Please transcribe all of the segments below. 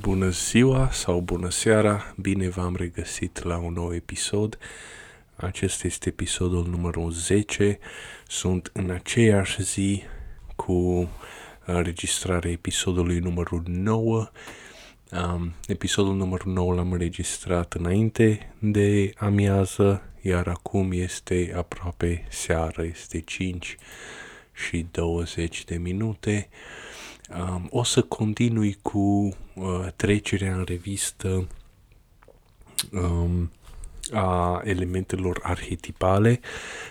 Bună ziua sau bună seara, bine v-am regăsit la un nou episod. Acesta este episodul numărul 10. Sunt în aceeași zi cu înregistrarea episodului numărul 9. Um, episodul numărul 9 l-am înregistrat înainte de amiază, iar acum este aproape seară, este 5 și 20 de minute. Um, o să continui cu uh, trecerea în revistă um, a elementelor arhetipale.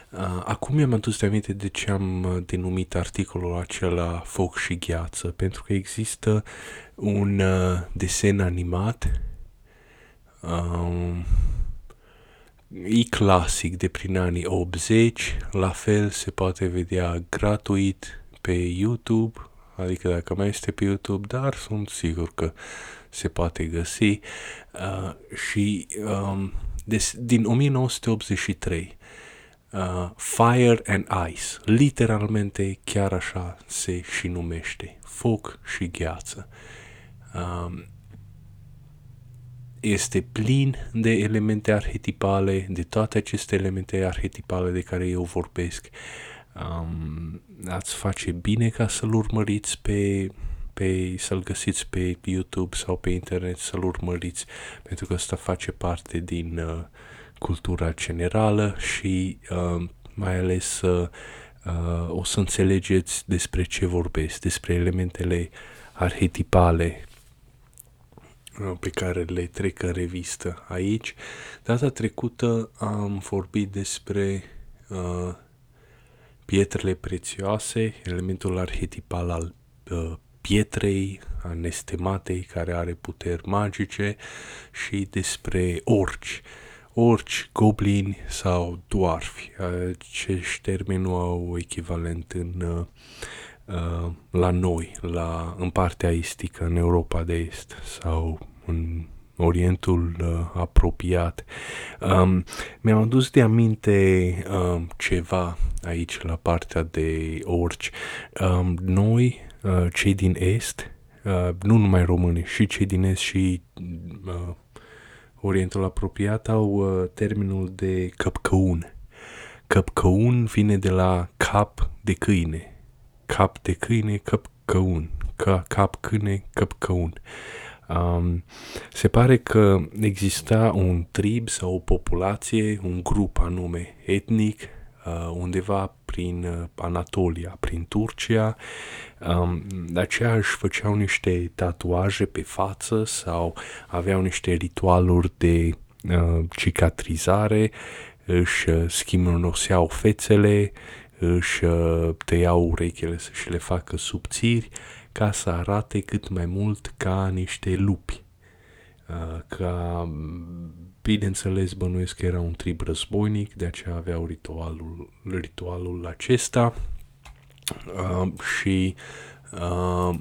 Uh, acum mi-am adus de aminte de ce am uh, denumit articolul acela Foc și Gheață, pentru că există un uh, desen animat um, e clasic de prin anii 80, la fel se poate vedea gratuit pe YouTube, adică dacă mai este pe YouTube, dar sunt sigur că se poate găsi uh, și um, des, din 1983 uh, Fire and Ice, literalmente chiar așa se și numește, foc și gheață. Um, este plin de elemente arhetipale, de toate aceste elemente arhetipale de care eu vorbesc. Um, ați face bine ca să-l urmăriți pe, pe să-l găsiți pe YouTube sau pe internet, să-l urmăriți, pentru că asta face parte din uh, cultura generală și uh, mai ales uh, uh, o să înțelegeți despre ce vorbesc, despre elementele arhetipale Uh, pe care le trec în revistă aici. Data trecută am vorbit despre uh, pietrele prețioase, elementul arhetipal al uh, pietrei, a nestematei care are puteri magice și despre orci. Orci, goblini sau dwarfi. Acești termeni nu au echivalent în uh, uh, la noi, la, în partea estică, în Europa de Est sau în Orientul uh, apropiat. Um, mi-am adus de aminte um, ceva aici la partea de orci. Um, noi, uh, cei din Est, uh, nu numai români, și cei din Est și uh, Orientul apropiat au uh, termenul de căpcăun. Căpcăun vine de la cap de câine. Cap de câine, căpcăun. Ca, cap câine, căpcăun. Um, se pare că exista un trib sau o populație, un grup anume etnic, uh, undeva prin uh, Anatolia, prin Turcia. Um, de aceea își făceau niște tatuaje pe față sau aveau niște ritualuri de uh, cicatrizare, își uh, schimonoseau fețele, își uh, tăiau urechile să și le facă subțiri ca să arate cât mai mult ca niște lupi. Uh, ca, bineînțeles, bănuiesc că era un trib războinic, de aceea aveau ritualul, ritualul acesta uh, și uh,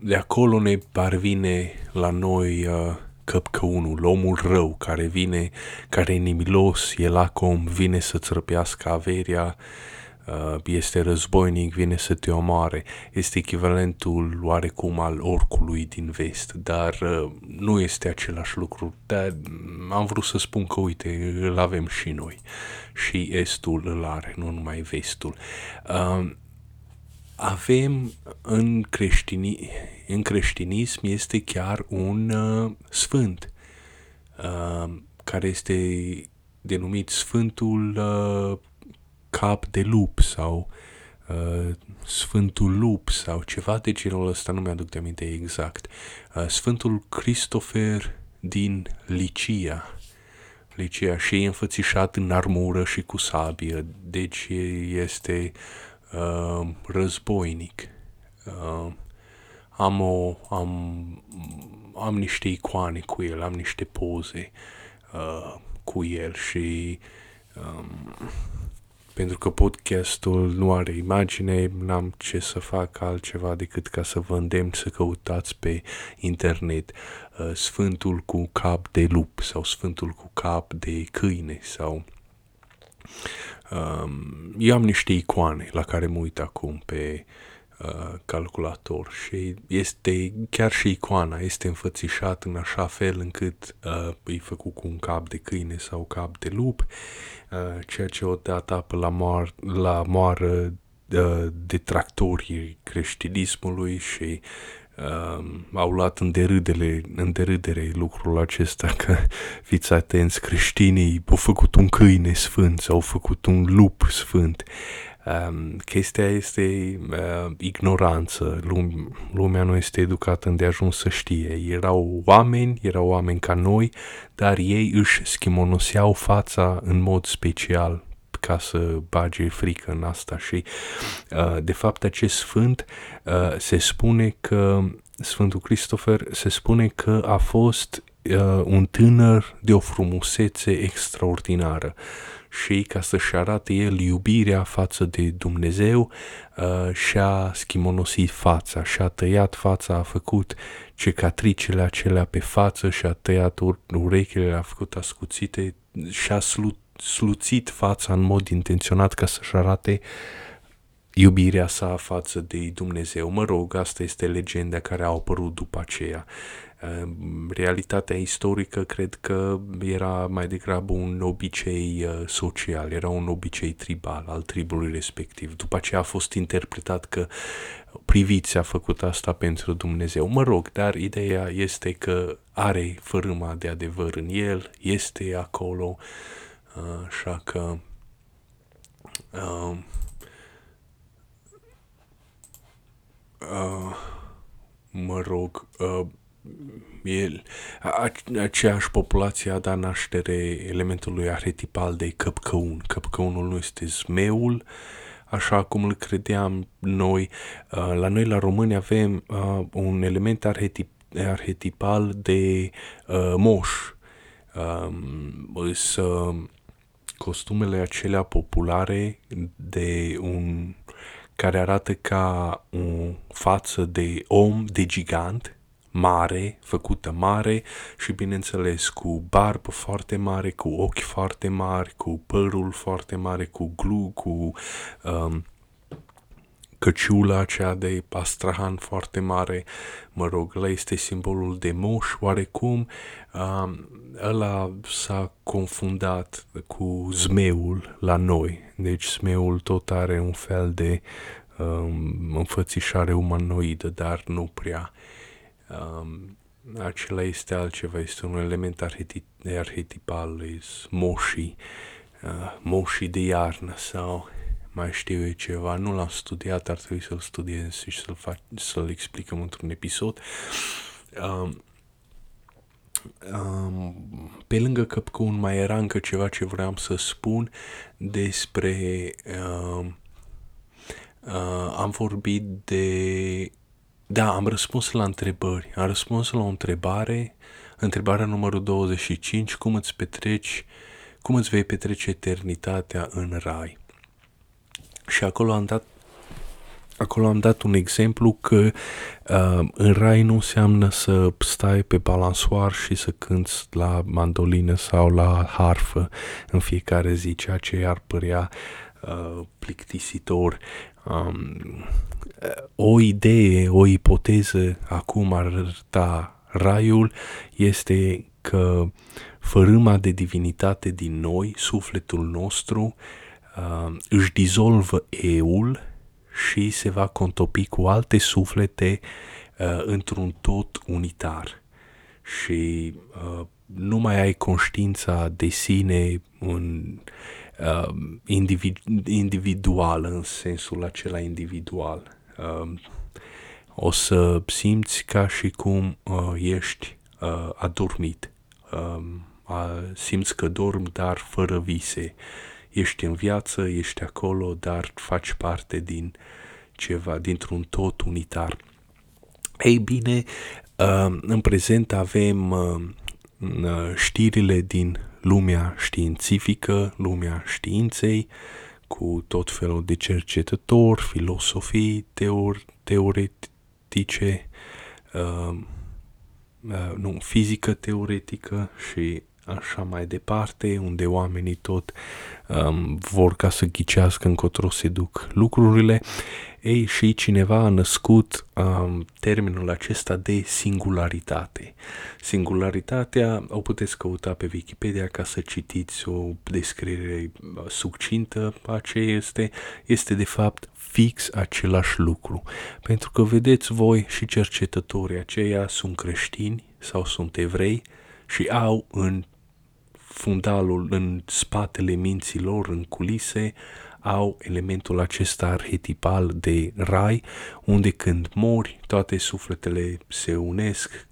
de acolo ne parvine la noi uh, căpcăunul, omul rău care vine, care e nimilos, e lacom, vine să-ți răpească averia, Uh, este războinic, vine să te omoare. Este echivalentul oarecum al orcului din vest, dar uh, nu este același lucru. Dar am vrut să spun că, uite, îl avem și noi. Și estul îl are, nu numai vestul. Uh, avem în, creștini, în creștinism este chiar un uh, sfânt uh, care este denumit Sfântul uh, cap de lup sau uh, Sfântul Lup sau ceva de genul ăsta, nu mi-aduc de aminte exact. Uh, Sfântul Christopher din Licia. Licia și e înfățișat în armură și cu sabie, deci este uh, războinic. Uh, am, o, am, am niște icoane cu el, am niște poze uh, cu el și um, pentru că podcastul nu are imagine, n-am ce să fac altceva decât ca să vă îndemn să căutați pe internet uh, Sfântul cu cap de lup sau Sfântul cu cap de câine sau um, eu am niște icoane la care mă uit acum pe uh, calculator și este chiar și icoana este înfățișat în așa fel încât uh, e făcut cu un cap de câine sau cap de lup, uh, ceea ce o apă la, moar, la moară uh, detractorii creștinismului și uh, au luat în derâdere, în derâdere lucrul acesta că fiți atenți, creștinii au făcut un câine sfânt, au făcut un lup sfânt. Um, chestia este uh, ignoranță. Lum- lumea nu este educată îndeajuns să știe. Erau oameni, erau oameni ca noi, dar ei își schimonoseau fața în mod special ca să bage frică în asta și uh, de fapt acest sfânt uh, se spune că Sfântul Christopher se spune că a fost uh, un tânăr de o frumusețe extraordinară și ca să-și arate el iubirea față de Dumnezeu uh, și-a schimonosit fața, și-a tăiat fața, a făcut cicatricele acelea pe față și-a tăiat urechile, a făcut ascuțite și-a slut sluțit fața în mod intenționat ca să-și arate iubirea sa față de Dumnezeu. Mă rog, asta este legenda care a apărut după aceea. Ehm, realitatea istorică cred că era mai degrabă un obicei uh, social, era un obicei tribal al tribului respectiv. După aceea a fost interpretat că priviți a făcut asta pentru Dumnezeu. Mă rog, dar ideea este că are fărâma de adevăr în el, este acolo, așa că uh, uh, mă rog, uh, el, aceeași populație a dat naștere elementului arhetipal de căpcăun. Căpcăunul nu este zmeul, așa cum îl credeam noi. La noi, la români, avem un element arhetip, arhetipal de moș. Îs costumele acelea populare de un care arată ca o față de om, de gigant, mare, făcută mare și bineînțeles cu barbă foarte mare, cu ochi foarte mari, cu părul foarte mare, cu glu, cu um, căciula aceea de pastrahan foarte mare, mă rog, ăla este simbolul de moș, oarecum um, ăla s-a confundat cu zmeul la noi, deci zmeul tot are un fel de um, înfățișare umanoidă, dar nu prea. Um, acela este altceva, este un element arhetip, arhetipal, moșii, uh, moșii de iarnă sau mai știu eu ceva, nu l-am studiat, ar trebui să-l studiez și să-l, fac, să-l explicăm într-un episod. Um, um, pe lângă Căpcăun mai era încă ceva ce vreau să spun despre... Um, uh, am vorbit de... Da, am răspuns la întrebări. Am răspuns la o întrebare, întrebarea numărul 25, cum îți petreci, cum îți vei petrece eternitatea în rai. Și acolo am dat Acolo am dat un exemplu că uh, în rai nu înseamnă să stai pe balansoar și să cânti la mandolină sau la harfă în fiecare zi, ceea ce ar părea uh, plictisitor. Um, o idee, o ipoteză acum ar arăta raiul este că fărâma de divinitate din noi, sufletul nostru, uh, își dizolvă eul și se va contopi cu alte suflete uh, într-un tot unitar. Și uh, nu mai ai conștiința de sine în, uh, individ, individuală, în sensul acela individual. Uh, o să simți ca și cum uh, ești uh, adormit. Uh, uh, simți că dormi, dar fără vise. Uh, ești în viață, ești acolo, dar faci parte din ceva, dintr-un tot unitar. Ei bine, uh, în prezent avem uh, uh, știrile din lumea științifică, lumea științei, cu tot felul de cercetători, filosofii, teor, teoretice, uh, uh, nu, fizică teoretică și așa mai departe, unde oamenii tot um, vor ca să ghicească încotro se duc lucrurile. Ei, și cineva a născut um, termenul acesta de singularitate. Singularitatea o puteți căuta pe Wikipedia ca să citiți o descriere succintă a ce este. Este de fapt fix același lucru. Pentru că vedeți voi și cercetătorii aceia sunt creștini sau sunt evrei și au în fundalul, în spatele minților, în culise, au elementul acesta arhetipal de rai, unde când mori, toate sufletele se unesc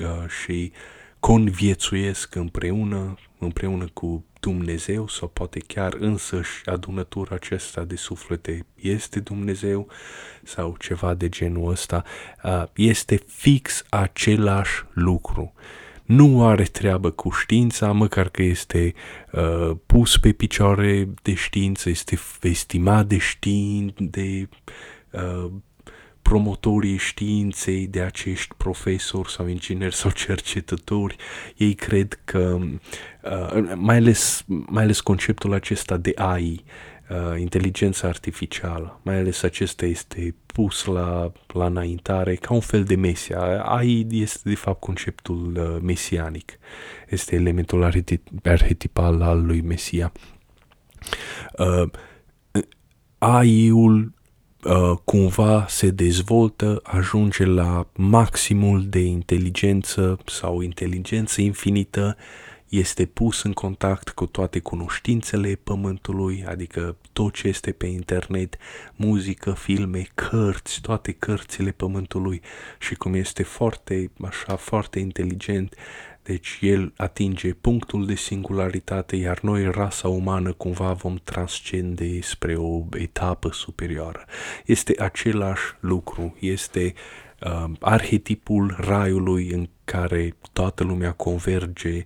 uh, și conviețuiesc împreună, împreună cu Dumnezeu sau poate chiar însăși adunătura acesta de suflete este Dumnezeu sau ceva de genul ăsta, uh, este fix același lucru nu are treabă cu știința, măcar că este uh, pus pe picioare de știință, este estimat de știin, de uh, promotorii științei, de acești profesori sau ingineri sau cercetători, ei cred că, uh, mai, ales, mai ales conceptul acesta de AI, uh, inteligența artificială, mai ales acesta este pus la, la înaintare ca un fel de mesia. AI este de fapt conceptul uh, mesianic, este elementul arhetipal al lui Mesia. Uh, AI-ul uh, cumva se dezvoltă, ajunge la maximul de inteligență sau inteligență infinită este pus în contact cu toate cunoștințele pământului, adică tot ce este pe internet, muzică, filme, cărți, toate cărțile pământului și cum este foarte, așa, foarte inteligent, deci el atinge punctul de singularitate, iar noi, rasa umană, cumva vom transcende spre o etapă superioară. Este același lucru, este uh, arhetipul raiului în care toată lumea converge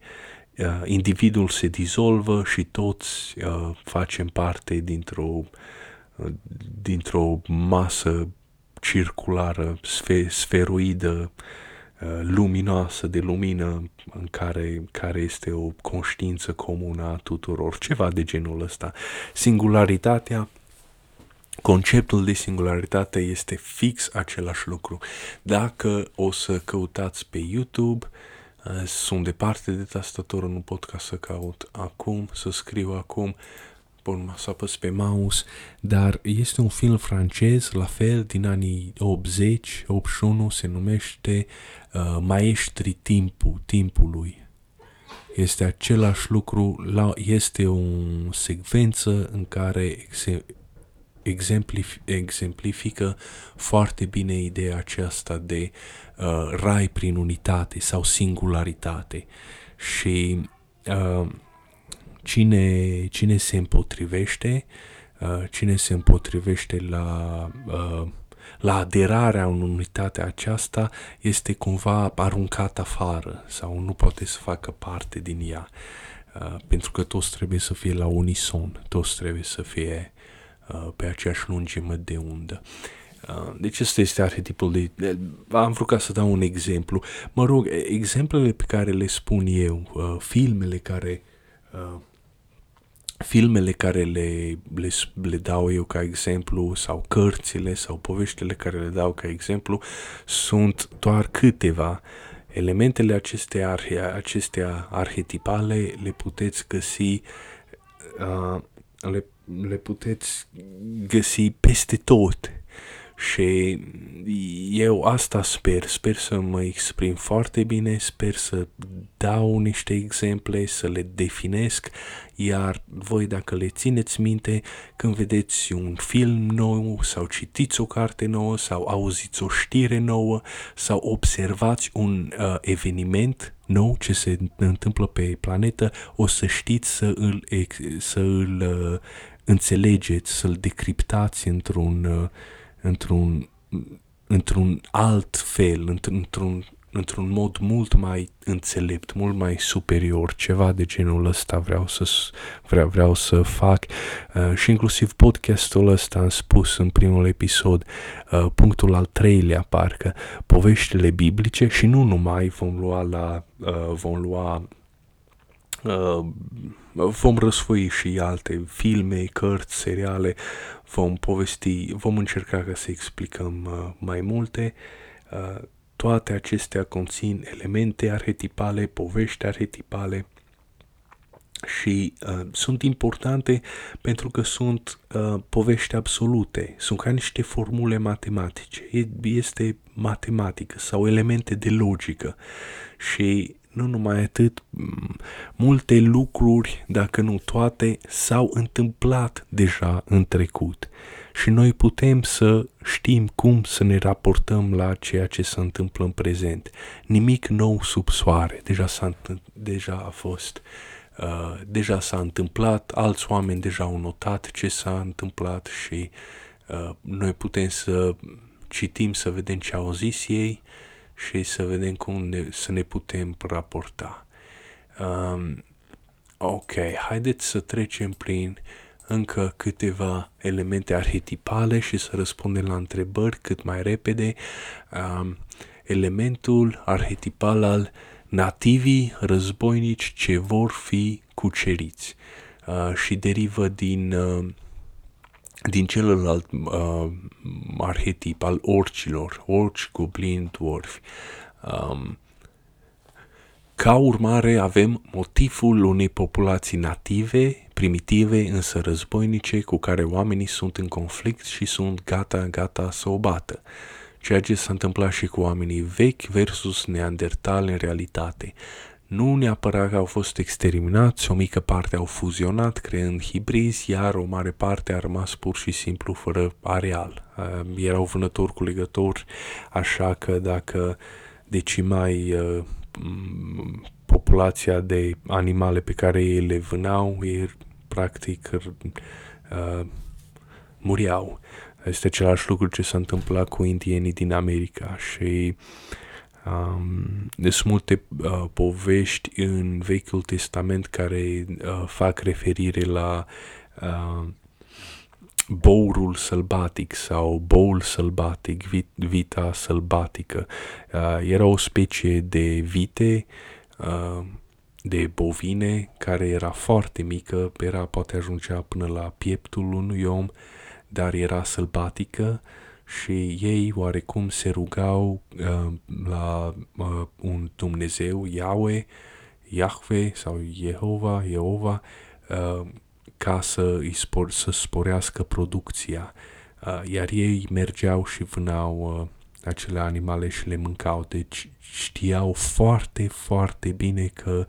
uh, individul se dizolvă și toți uh, facem parte dintr-o, uh, dintr-o masă circulară, sfe, sferoidă, uh, luminoasă de lumină în care, care este o conștiință comună a tuturor, ceva de genul ăsta. Singularitatea Conceptul de singularitate este fix același lucru. Dacă o să căutați pe YouTube uh, Eh, sunt departe de tastatură, nu pot ca să caut acum, să scriu acum, bun, să apăs pe mouse, dar este un film francez, la fel, din anii 80, 81, se numește uh, Maestri timpul, timpului. Este același lucru, la, este o secvență în care exemplif- exemplifică foarte bine ideea aceasta de uh, rai prin unitate sau singularitate și uh, cine, cine se împotrivește, uh, cine se împotrivește la, uh, la aderarea în unitatea aceasta este cumva aruncat afară sau nu poate să facă parte din ea. Uh, pentru că toți trebuie să fie la unison, toți trebuie să fie Uh, pe aceeași lungime de undă. Uh, deci ăsta este arhetipul de... Am vrut ca să dau un exemplu. Mă rog, exemplele pe care le spun eu, uh, filmele care... Filmele care le, le, le dau eu ca exemplu sau cărțile sau poveștile care le dau ca exemplu sunt doar câteva. Elementele acestea, acestea arhetipale le puteți găsi uh, le le puteți găsi peste tot. Și eu asta sper, sper să mă exprim foarte bine, sper să dau niște exemple, să le definesc, iar voi dacă le țineți minte, când vedeți un film nou sau citiți o carte nouă sau auziți o știre nouă sau observați un uh, eveniment nou ce se întâmplă pe planetă, o să știți să îl, să îl uh, înțelegeți, să-l decriptați într-un, uh, într-un, într-un alt fel, într-un, într-un mod mult mai înțelept, mult mai superior, ceva de genul ăsta vreau să, vreau, vreau să fac. Uh, și inclusiv podcastul ăsta am spus în primul episod, uh, punctul al treilea parcă, poveștile biblice și nu numai vom lua la, uh, vom lua Uh, vom răsfoi și alte filme, cărți, seriale, vom povesti, vom încerca ca să explicăm uh, mai multe. Uh, toate acestea conțin elemente arhetipale, povești arhetipale și uh, sunt importante pentru că sunt uh, povești absolute, sunt ca niște formule matematice, este matematică sau elemente de logică. Și nu numai atât, multe lucruri, dacă nu toate, s-au întâmplat deja în trecut. Și noi putem să știm cum să ne raportăm la ceea ce se întâmplă în prezent. Nimic nou sub soare, deja, s-a, deja a fost, uh, deja s-a întâmplat, alți oameni deja au notat ce s-a întâmplat și uh, noi putem să citim, să vedem ce au zis ei și să vedem cum ne, să ne putem raporta. Um, ok, haideți să trecem prin încă câteva elemente arhetipale și să răspundem la întrebări cât mai repede. Um, elementul arhetipal al nativii războinici ce vor fi cuceriți uh, și derivă din uh, din celălalt uh, arhetip al orcilor, orci, goblin, dwarfi. Um, ca urmare avem motivul unei populații native, primitive, însă războinice, cu care oamenii sunt în conflict și sunt gata, gata să o bată. Ceea ce s-a întâmplat și cu oamenii vechi versus neandertali în realitate. Nu neapărat că au fost exterminați, o mică parte au fuzionat creând hibrizi, iar o mare parte a rămas pur și simplu fără areal. Uh, erau vânători cu legători, așa că dacă decimai uh, populația de animale pe care ei le vânau, ei practic uh, muriau. Este același lucru ce s-a întâmplat cu indienii din America și uh, Um, sunt multe uh, povești în Vechiul Testament care uh, fac referire la uh, bourul sălbatic sau boul sălbatic, vit, vita sălbatică. Uh, era o specie de vite, uh, de bovine, care era foarte mică, era poate ajungea până la pieptul unui om, dar era sălbatică și ei oarecum se rugau uh, la uh, un Dumnezeu, Yahweh, Yahweh sau Jehova, Jehova, uh, ca să, îi spor, să sporească producția. Uh, iar ei mergeau și vânau uh, acele animale și le mâncau. Deci știau foarte, foarte bine că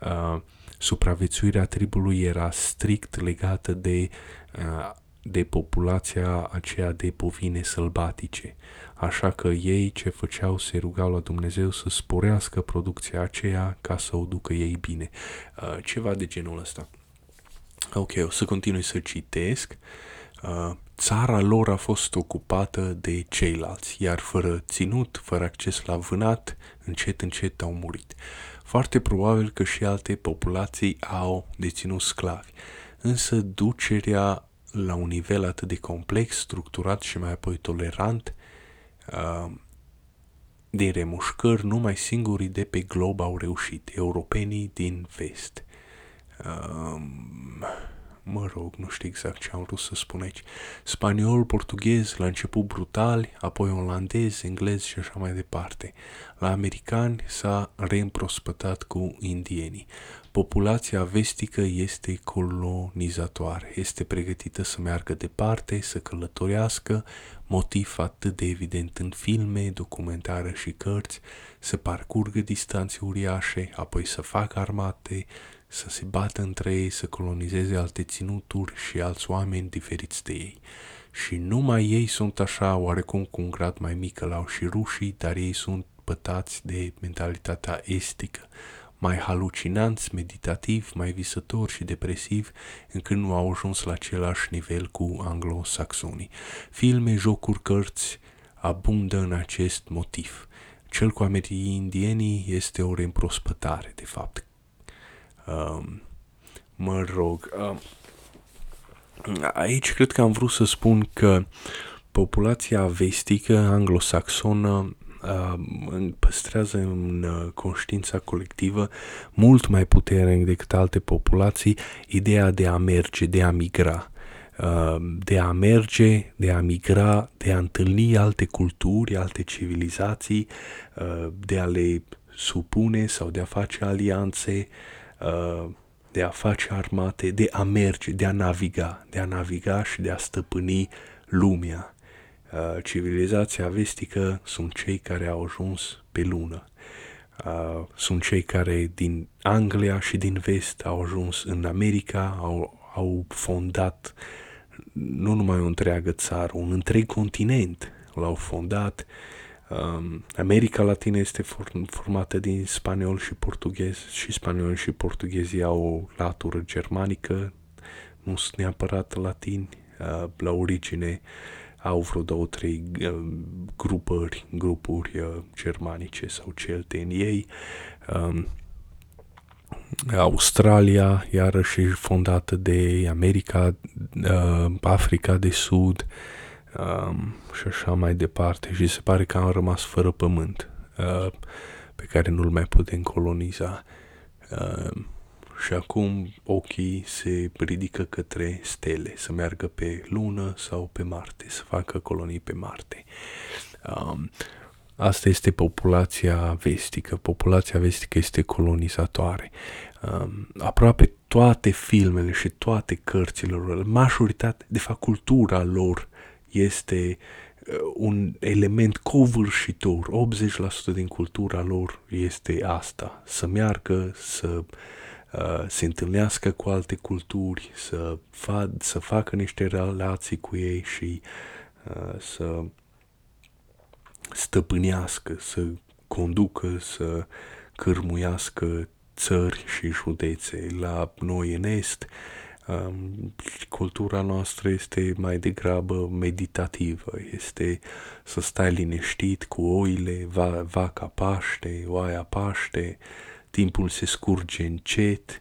uh, supraviețuirea tribului era strict legată de uh, de populația aceea de bovine sălbatice. Așa că ei ce făceau se rugau la Dumnezeu să sporească producția aceea ca să o ducă ei bine. Uh, ceva de genul ăsta. Ok, o să continui să citesc. Uh, țara lor a fost ocupată de ceilalți, iar fără ținut, fără acces la vânat, încet, încet au murit. Foarte probabil că și alte populații au deținut sclavi, însă ducerea la un nivel atât de complex, structurat și mai apoi tolerant, uh, de remușcări, numai singurii de pe glob au reușit, europenii din vest. Uh, mă rog, nu știu exact ce am vrut să spun aici. Spaniol, portughez, la început brutali, apoi olandez, englez și așa mai departe. La americani s-a reîmprospătat cu indienii. Populația vestică este colonizatoare, este pregătită să meargă departe, să călătorească, motiv atât de evident în filme, documentare și cărți, să parcurgă distanțe uriașe, apoi să facă armate, să se bată între ei, să colonizeze alte ținuturi și alți oameni diferiți de ei. Și numai ei sunt așa, oarecum cu un grad mai mic, la și rușii, dar ei sunt pătați de mentalitatea estică, mai halucinanți, meditativ, mai visători și depresivi, încât nu au ajuns la același nivel cu anglosaxonii. Filme, jocuri, cărți abundă în acest motiv. Cel cu amerii indienii este o reîmprospătare, de fapt. Um, mă rog, um, aici cred că am vrut să spun că populația vestică anglosaxonă uh, păstrează în uh, conștiința colectivă mult mai puternic decât alte populații ideea de a merge, de a migra. Uh, de a merge, de a migra, de a întâlni alte culturi, alte civilizații, uh, de a le supune sau de a face alianțe, uh, de a face armate, de a merge, de a naviga, de a naviga și de a stăpâni lumea. Uh, civilizația vestică sunt cei care au ajuns pe lună. Uh, sunt cei care din Anglia și din vest au ajuns în America, au, au fondat nu numai o întreagă țară, un întreg continent l-au fondat. Um, America Latină este formată din spaniol și portughez și spaniol și portughezii au o latură germanică, nu sunt neapărat latini, uh, la origine au vreo două, trei uh, grupări, grupuri uh, germanice sau celte în ei. Um, Australia, iarăși fondată de America, uh, Africa de Sud um, și așa mai departe. Și se pare că am rămas fără pământ uh, pe care nu-l mai putem coloniza. Uh, și acum ochii se ridică către stele, să meargă pe lună sau pe Marte, să facă colonii pe Marte. Um, Asta este populația vestică. Populația vestică este colonizatoare. Um, aproape toate filmele și toate cărțile lor, majoritatea, de fapt cultura lor este uh, un element covârșitor. 80% din cultura lor este asta. Să meargă, să uh, se întâlnească cu alte culturi, să, fa- să facă niște relații cu ei și uh, să stăpânească, să conducă, să cârmuiască țări și județe. La noi în Est, um, cultura noastră este mai degrabă meditativă, este să stai liniștit cu oile, va, vaca paște, oaia paște, timpul se scurge încet,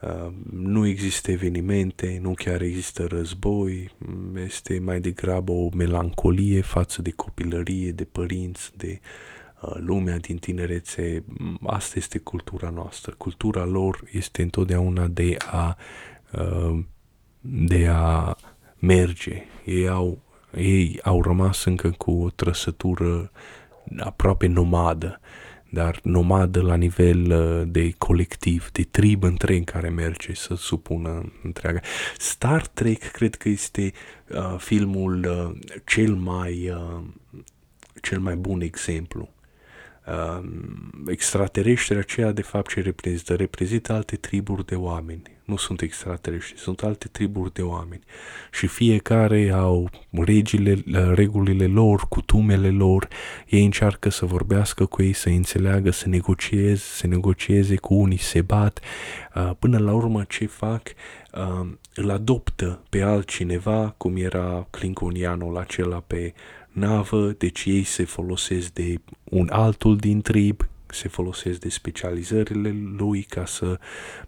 uh, nu există evenimente, nu chiar există război, este mai degrabă o melancolie față de copilărie, de părinți, de uh, lumea din tinerețe. Asta este cultura noastră. Cultura lor este întotdeauna de a, uh, de a merge. Ei au, ei au rămas încă cu o trăsătură aproape nomadă dar nomadă la nivel uh, de colectiv, de trib întreg care merge să supună întreaga. Star Trek cred că este uh, filmul uh, cel mai uh, cel mai bun exemplu. Uh, extraterestrii aceea de fapt ce reprezintă, reprezintă alte triburi de oameni. Nu sunt extraterestri, sunt alte triburi de oameni. Și fiecare au regile, regulile lor, cutumele lor, ei încearcă să vorbească cu ei, să înțeleagă, să negocieze, să negocieze cu unii, se bat, uh, până la urmă ce fac, uh, îl adoptă pe altcineva, cum era clinconianul acela pe navă, deci ei se folosesc de un altul din trib, se folosesc de specializările lui ca să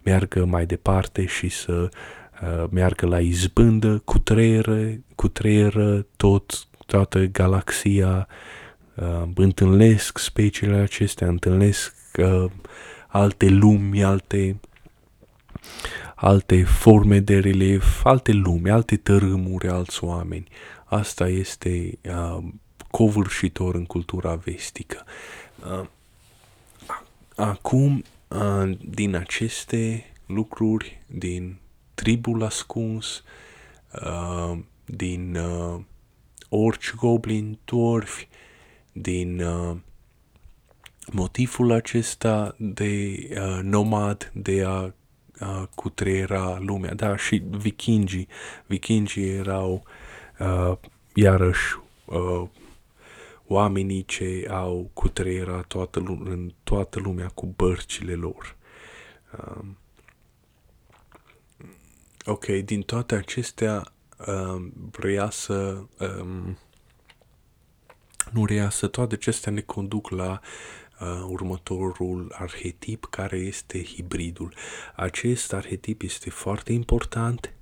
meargă mai departe și să uh, meargă la izbândă cu treieră, cu treieră tot, toată galaxia, uh, întâlnesc speciile acestea, întâlnesc uh, alte lumi, alte alte forme de relief, alte lumi, alte tărâmuri, alți oameni. Asta este uh, covârșitor în cultura vestică. Uh, Acum, din aceste lucruri, din tribul ascuns, din orci, goblin, dwarfi, din motivul acesta de nomad, de a cutreiera lumea. Da, și vikingii. Vikingii erau iarăși oamenii ce au cutreierat toată lumea, în toată lumea cu bărcile lor. Um, ok, din toate acestea um, vrea să um, nu să toate acestea ne conduc la uh, următorul arhetip care este hibridul. Acest arhetip este foarte important,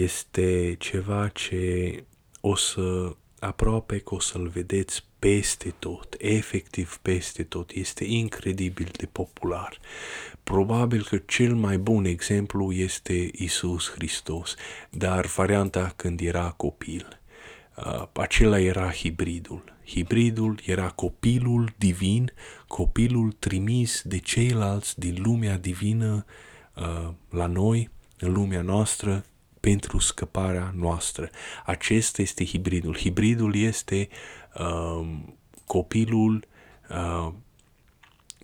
este ceva ce o să aproape că o să-l vedeți peste tot, efectiv peste tot. Este incredibil de popular. Probabil că cel mai bun exemplu este Isus Hristos, dar varianta când era copil. Uh, acela era hibridul. Hibridul era copilul divin, copilul trimis de ceilalți din lumea divină uh, la noi, în lumea noastră, pentru scăparea noastră. Acesta este hibridul. Hibridul este uh, copilul uh,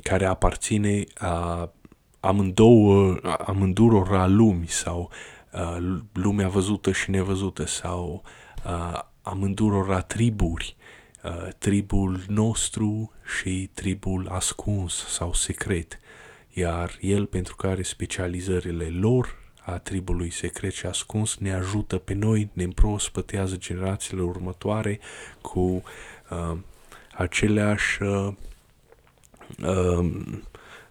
care aparține a amândouă, amândurora lumi sau uh, lumea văzută și nevăzută sau uh, amândurora triburi, uh, tribul nostru și tribul ascuns sau secret, iar el pentru care specializările lor a tribului secret și ascuns ne ajută pe noi, ne împrospătează generațiile următoare cu uh, aceleași uh, uh,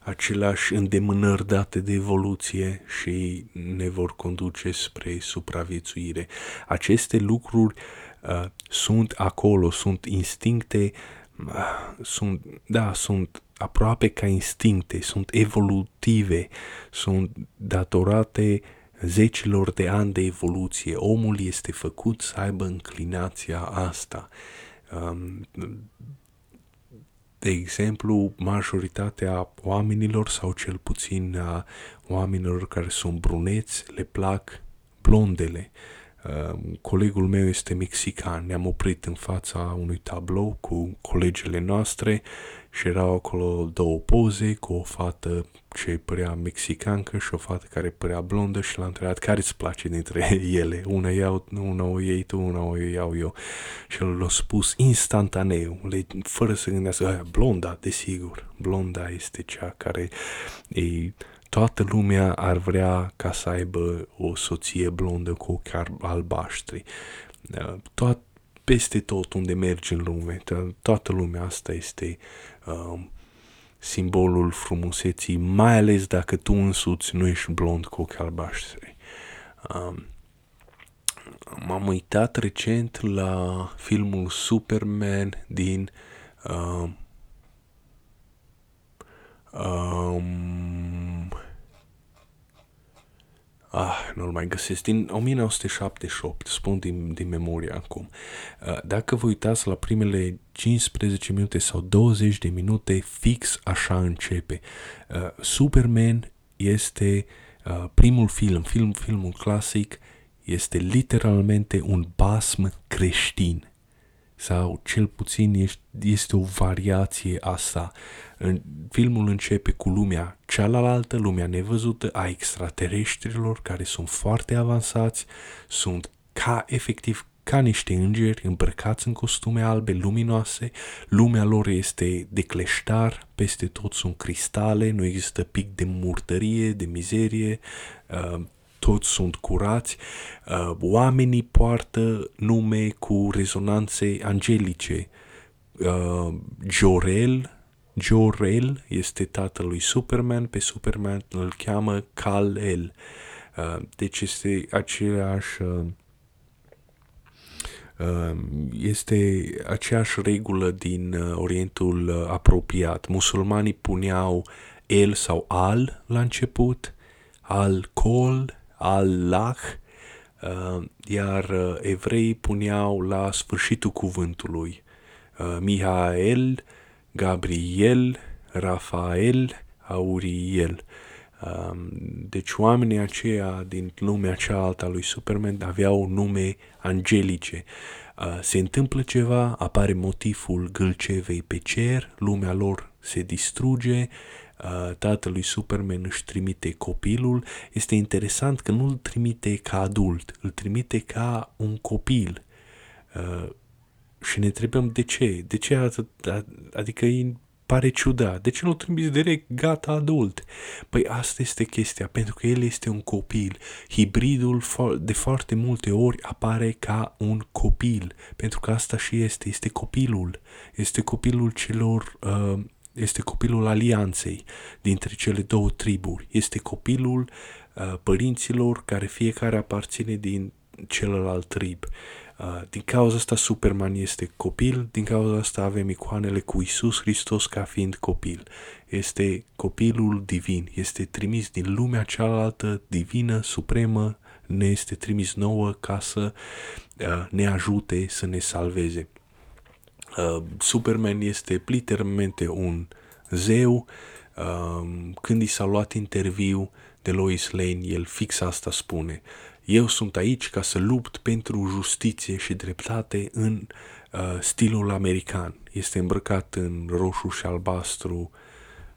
aceleași îndemânări date de evoluție și ne vor conduce spre supraviețuire. Aceste lucruri uh, sunt acolo, sunt instincte, uh, sunt, da, sunt aproape ca instincte, sunt evolutive, sunt datorate zecilor de ani de evoluție. Omul este făcut să aibă înclinația asta. Um, de exemplu, majoritatea oamenilor, sau cel puțin a oamenilor care sunt bruneți, le plac blondele. Uh, colegul meu este mexican, ne-am oprit în fața unui tablou cu colegele noastre și erau acolo două poze cu o fată ce părea mexicancă și o fată care părea blondă și l-a întrebat care îți place dintre ele. Una, iau, una o iei tu, una o iau eu. Și el l-a spus instantaneu, le, fără să gândească, blonda, desigur, blonda este cea care e, toată lumea ar vrea ca să aibă o soție blondă cu ochi albaștri. Toat, peste tot unde mergi în lume, toată lumea asta este uh, simbolul frumuseții, mai ales dacă tu însuți nu ești blond cu ochi albaștri. Uh, m-am uitat recent la filmul Superman din uh, um, Ah, nu-l mai găsesc. Din 1978, spun din, din memorie acum. Uh, dacă vă uitați la primele 15 minute sau 20 de minute, fix așa începe. Uh, Superman este uh, primul film, film, filmul clasic, este literalmente un basm creștin sau cel puțin este o variație a sa. Filmul începe cu lumea cealaltă, lumea nevăzută a extraterestrilor care sunt foarte avansați, sunt ca efectiv ca niște îngeri îmbrăcați în costume albe luminoase, lumea lor este de cleștar, peste tot sunt cristale, nu există pic de murtărie, de mizerie, uh, toți sunt curați, uh, oamenii poartă nume cu rezonanțe angelice. Uh, Jorel, Jorel este tatăl lui Superman, pe Superman îl cheamă Kal-El. Uh, deci este același uh, uh, este aceeași regulă din uh, Orientul apropiat. Musulmanii puneau el sau al la început, al-Kol, Allah, uh, iar uh, evreii puneau la sfârșitul cuvântului uh, Mihael, Gabriel, Rafael, Auriel. Um, deci oamenii aceia din lumea cealaltă a lui Superman aveau nume angelice. Se întâmplă ceva, apare motivul gâlcevei pe cer, lumea lor se distruge, tatălui Superman își trimite copilul, este interesant că nu îl trimite ca adult, îl trimite ca un copil. Și ne întrebăm de ce? De ce atât, adică îi pare ciudat. De ce nu trimis direct gata adult? Păi asta este chestia, pentru că el este un copil. Hibridul de foarte multe ori apare ca un copil, pentru că asta și este, este copilul. Este copilul celor uh, este copilul alianței dintre cele două triburi, este copilul uh, părinților care fiecare aparține din celălalt trib. Uh, din cauza asta Superman este copil, din cauza asta avem icoanele cu Isus Hristos ca fiind copil. Este copilul divin, este trimis din lumea cealaltă divină, supremă, ne este trimis nouă ca să uh, ne ajute să ne salveze. Uh, Superman este literalmente un zeu. Uh, când i s-a luat interviu de Lois Lane, el fix asta spune. Eu sunt aici ca să lupt pentru justiție și dreptate în uh, stilul american. Este îmbrăcat în roșu și albastru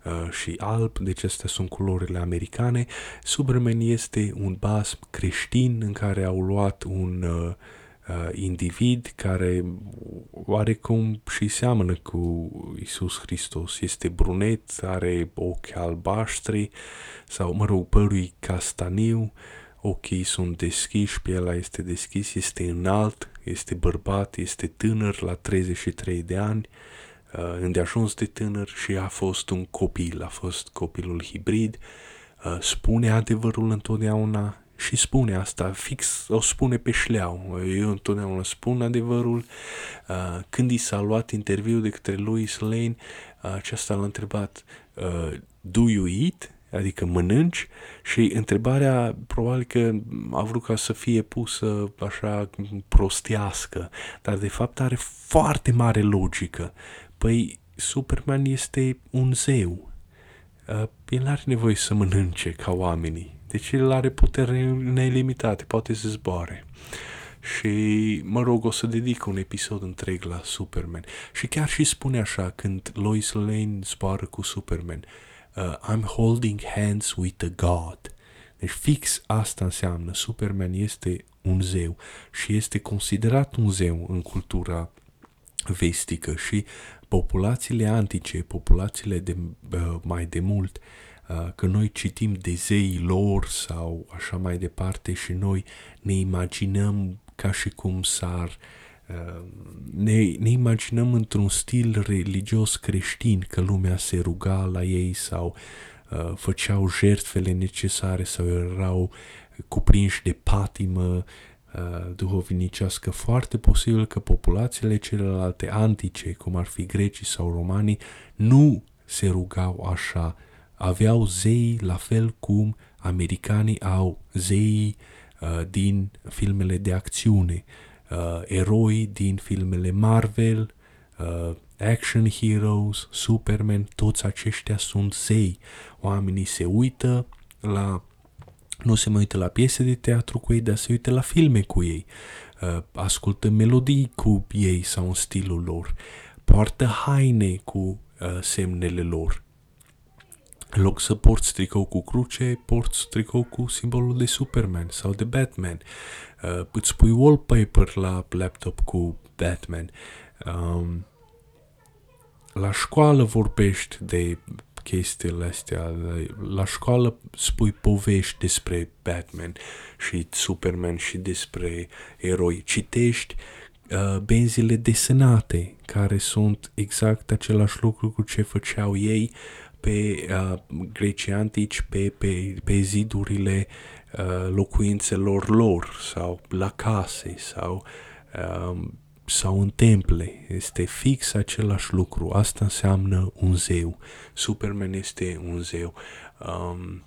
uh, și alb, deci astea sunt culorile americane. Superman este un basm creștin în care au luat un uh, uh, individ care oarecum și seamănă cu Isus Hristos. Este brunet, are ochi albaștri sau, mă rog, părul castaniu, ochii sunt deschiși, pielea este deschis, este înalt, este bărbat, este tânăr la 33 de ani, uh, îndeajuns de tânăr și a fost un copil, a fost copilul hibrid, uh, spune adevărul întotdeauna, și spune asta, fix o spune pe șleau. Eu întotdeauna spun adevărul. Uh, când i s-a luat interviu de către Louis Lane, uh, aceasta l-a întrebat, uh, do you eat? Adică mănânci? Și întrebarea probabil că a vrut ca să fie pusă așa prostiască, dar de fapt are foarte mare logică. Păi Superman este un zeu. Uh, el are nevoie să mănânce ca oamenii deci el are putere nelimitate, poate să zboare. Și, mă rog, o să dedic un episod întreg la Superman. Și chiar și spune așa, când Lois Lane zboară cu Superman, uh, I'm holding hands with a God. Deci fix asta înseamnă. Superman este un zeu și este considerat un zeu în cultura vestică și populațiile antice, populațiile de uh, mai de mult, uh, Uh, că noi citim de zeii lor sau așa mai departe și noi ne imaginăm ca și cum s-ar uh, ne, ne imaginăm într-un stil religios creștin că lumea se ruga la ei sau uh, făceau jertfele necesare sau erau cuprinși de patimă uh, duhovnicească. Foarte posibil că populațiile celelalte antice, cum ar fi grecii sau romanii, nu se rugau așa aveau zei la fel cum americanii au zei uh, din filmele de acțiune, uh, eroi din filmele Marvel, uh, action heroes, Superman, toți aceștia sunt zei. Oamenii se uită la nu se mai uită la piese de teatru cu ei, dar se uită la filme cu ei, uh, ascultă melodii cu ei sau în stilul lor, poartă haine cu uh, semnele lor. În loc să porți tricou cu cruce, porți tricou cu simbolul de Superman sau de Batman. Uh, îți pui wallpaper la laptop cu Batman. Um, la școală vorbești de chestiile astea. La școală spui povești despre Batman și Superman și despre eroi. Citești uh, benzile desenate, care sunt exact același lucru cu ce făceau ei pe uh, grecii antici, pe, pe, pe zidurile uh, locuințelor lor sau la case sau, uh, sau în temple. Este fix același lucru. Asta înseamnă un zeu. Superman este un zeu. Um,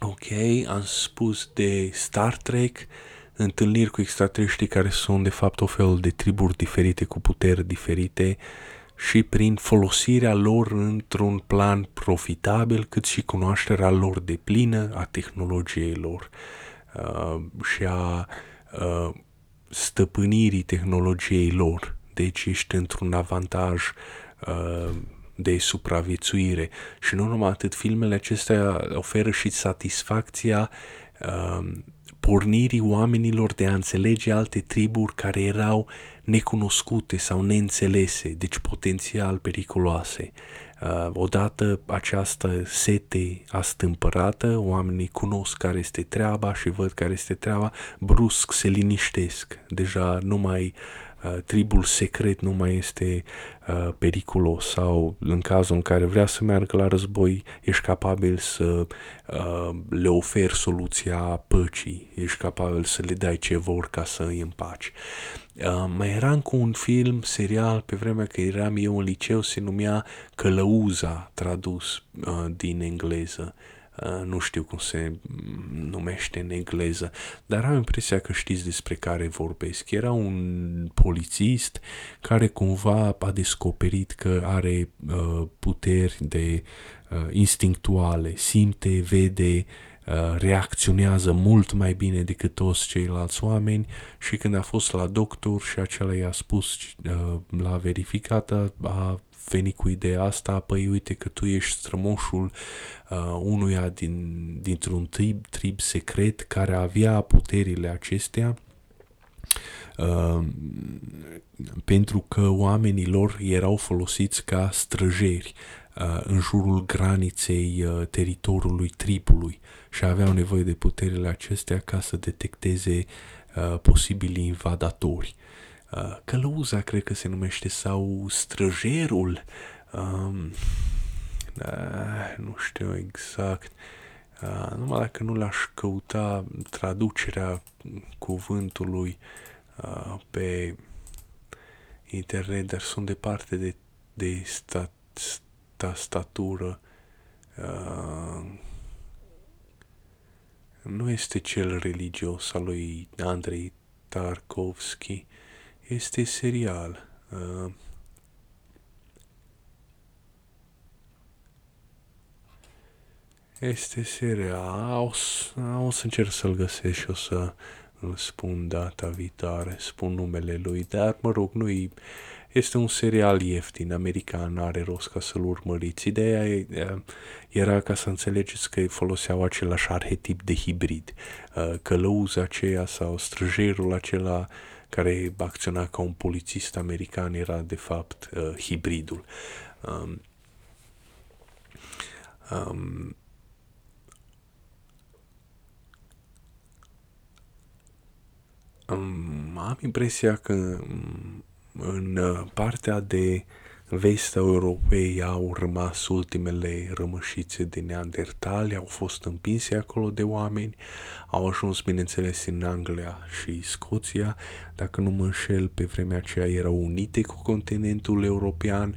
ok, am spus de Star Trek, întâlniri cu extraterestri care sunt de fapt o fel de triburi diferite cu puteri diferite. Uh, și prin folosirea lor într-un plan profitabil, cât și cunoașterea lor de plină a tehnologiei lor uh, și a uh, stăpânirii tehnologiei lor. Deci ești într-un avantaj uh, de supraviețuire. Și nu numai atât, filmele acestea oferă și satisfacția uh, pornirii oamenilor de a înțelege alte triburi care erau necunoscute sau neînțelese, deci potențial periculoase. Uh, odată această sete astâmpărată, oamenii cunosc care este treaba și văd care este treaba, brusc se liniștesc. Deja nu mai uh, tribul secret nu mai este uh, periculos sau în cazul în care vrea să meargă la război, ești capabil să uh, le oferi soluția păcii, ești capabil să le dai ce vor ca să îi împaci. Uh, mai eram cu un film serial pe vremea că eram eu în liceu, se numea Călăuza, tradus uh, din engleză. Uh, nu știu cum se numește în engleză, dar am impresia că știți despre care vorbesc. Era un polițist care cumva a descoperit că are uh, puteri de uh, instinctuale, simte, vede, uh, reacționează mult mai bine decât toți ceilalți oameni și când a fost la doctor și acela i-a spus, uh, l-a verificat, a venit cu ideea asta, păi uite că tu ești strămoșul uh, unuia din, dintr-un trib, trib secret care avea puterile acestea uh, pentru că oamenii lor erau folosiți ca străjeri uh, în jurul graniței uh, teritoriului tribului și aveau nevoie de puterile acestea ca să detecteze uh, posibili invadatori. Uh, călăuza, cred că se numește, sau străjerul. Um, uh, nu știu exact. Uh, numai dacă nu l-aș căuta traducerea cuvântului uh, pe internet, dar sunt departe de, de stat, sta, statură. Uh, nu este cel religios al lui Andrei Tarkovski, este serial. Uh, este serial. O să, o să încerc să-l găsesc și o să îl spun data viitoare, spun numele lui, dar mă rog, nu este un serial ieftin, american, are rost ca să-l urmăriți. Ideea era ca să înțelegeți că foloseau același arhetip de hibrid. Uh, călăuza aceea sau străjerul acela care acționa ca un polițist american era de fapt uh, hibridul. Um, um, am impresia că um, în uh, partea de vest Europei au rămas ultimele rămășițe de neandertali, au fost împinse acolo de oameni, au ajuns, bineînțeles, în Anglia și Scoția, dacă nu mă înșel, pe vremea aceea erau unite cu continentul european,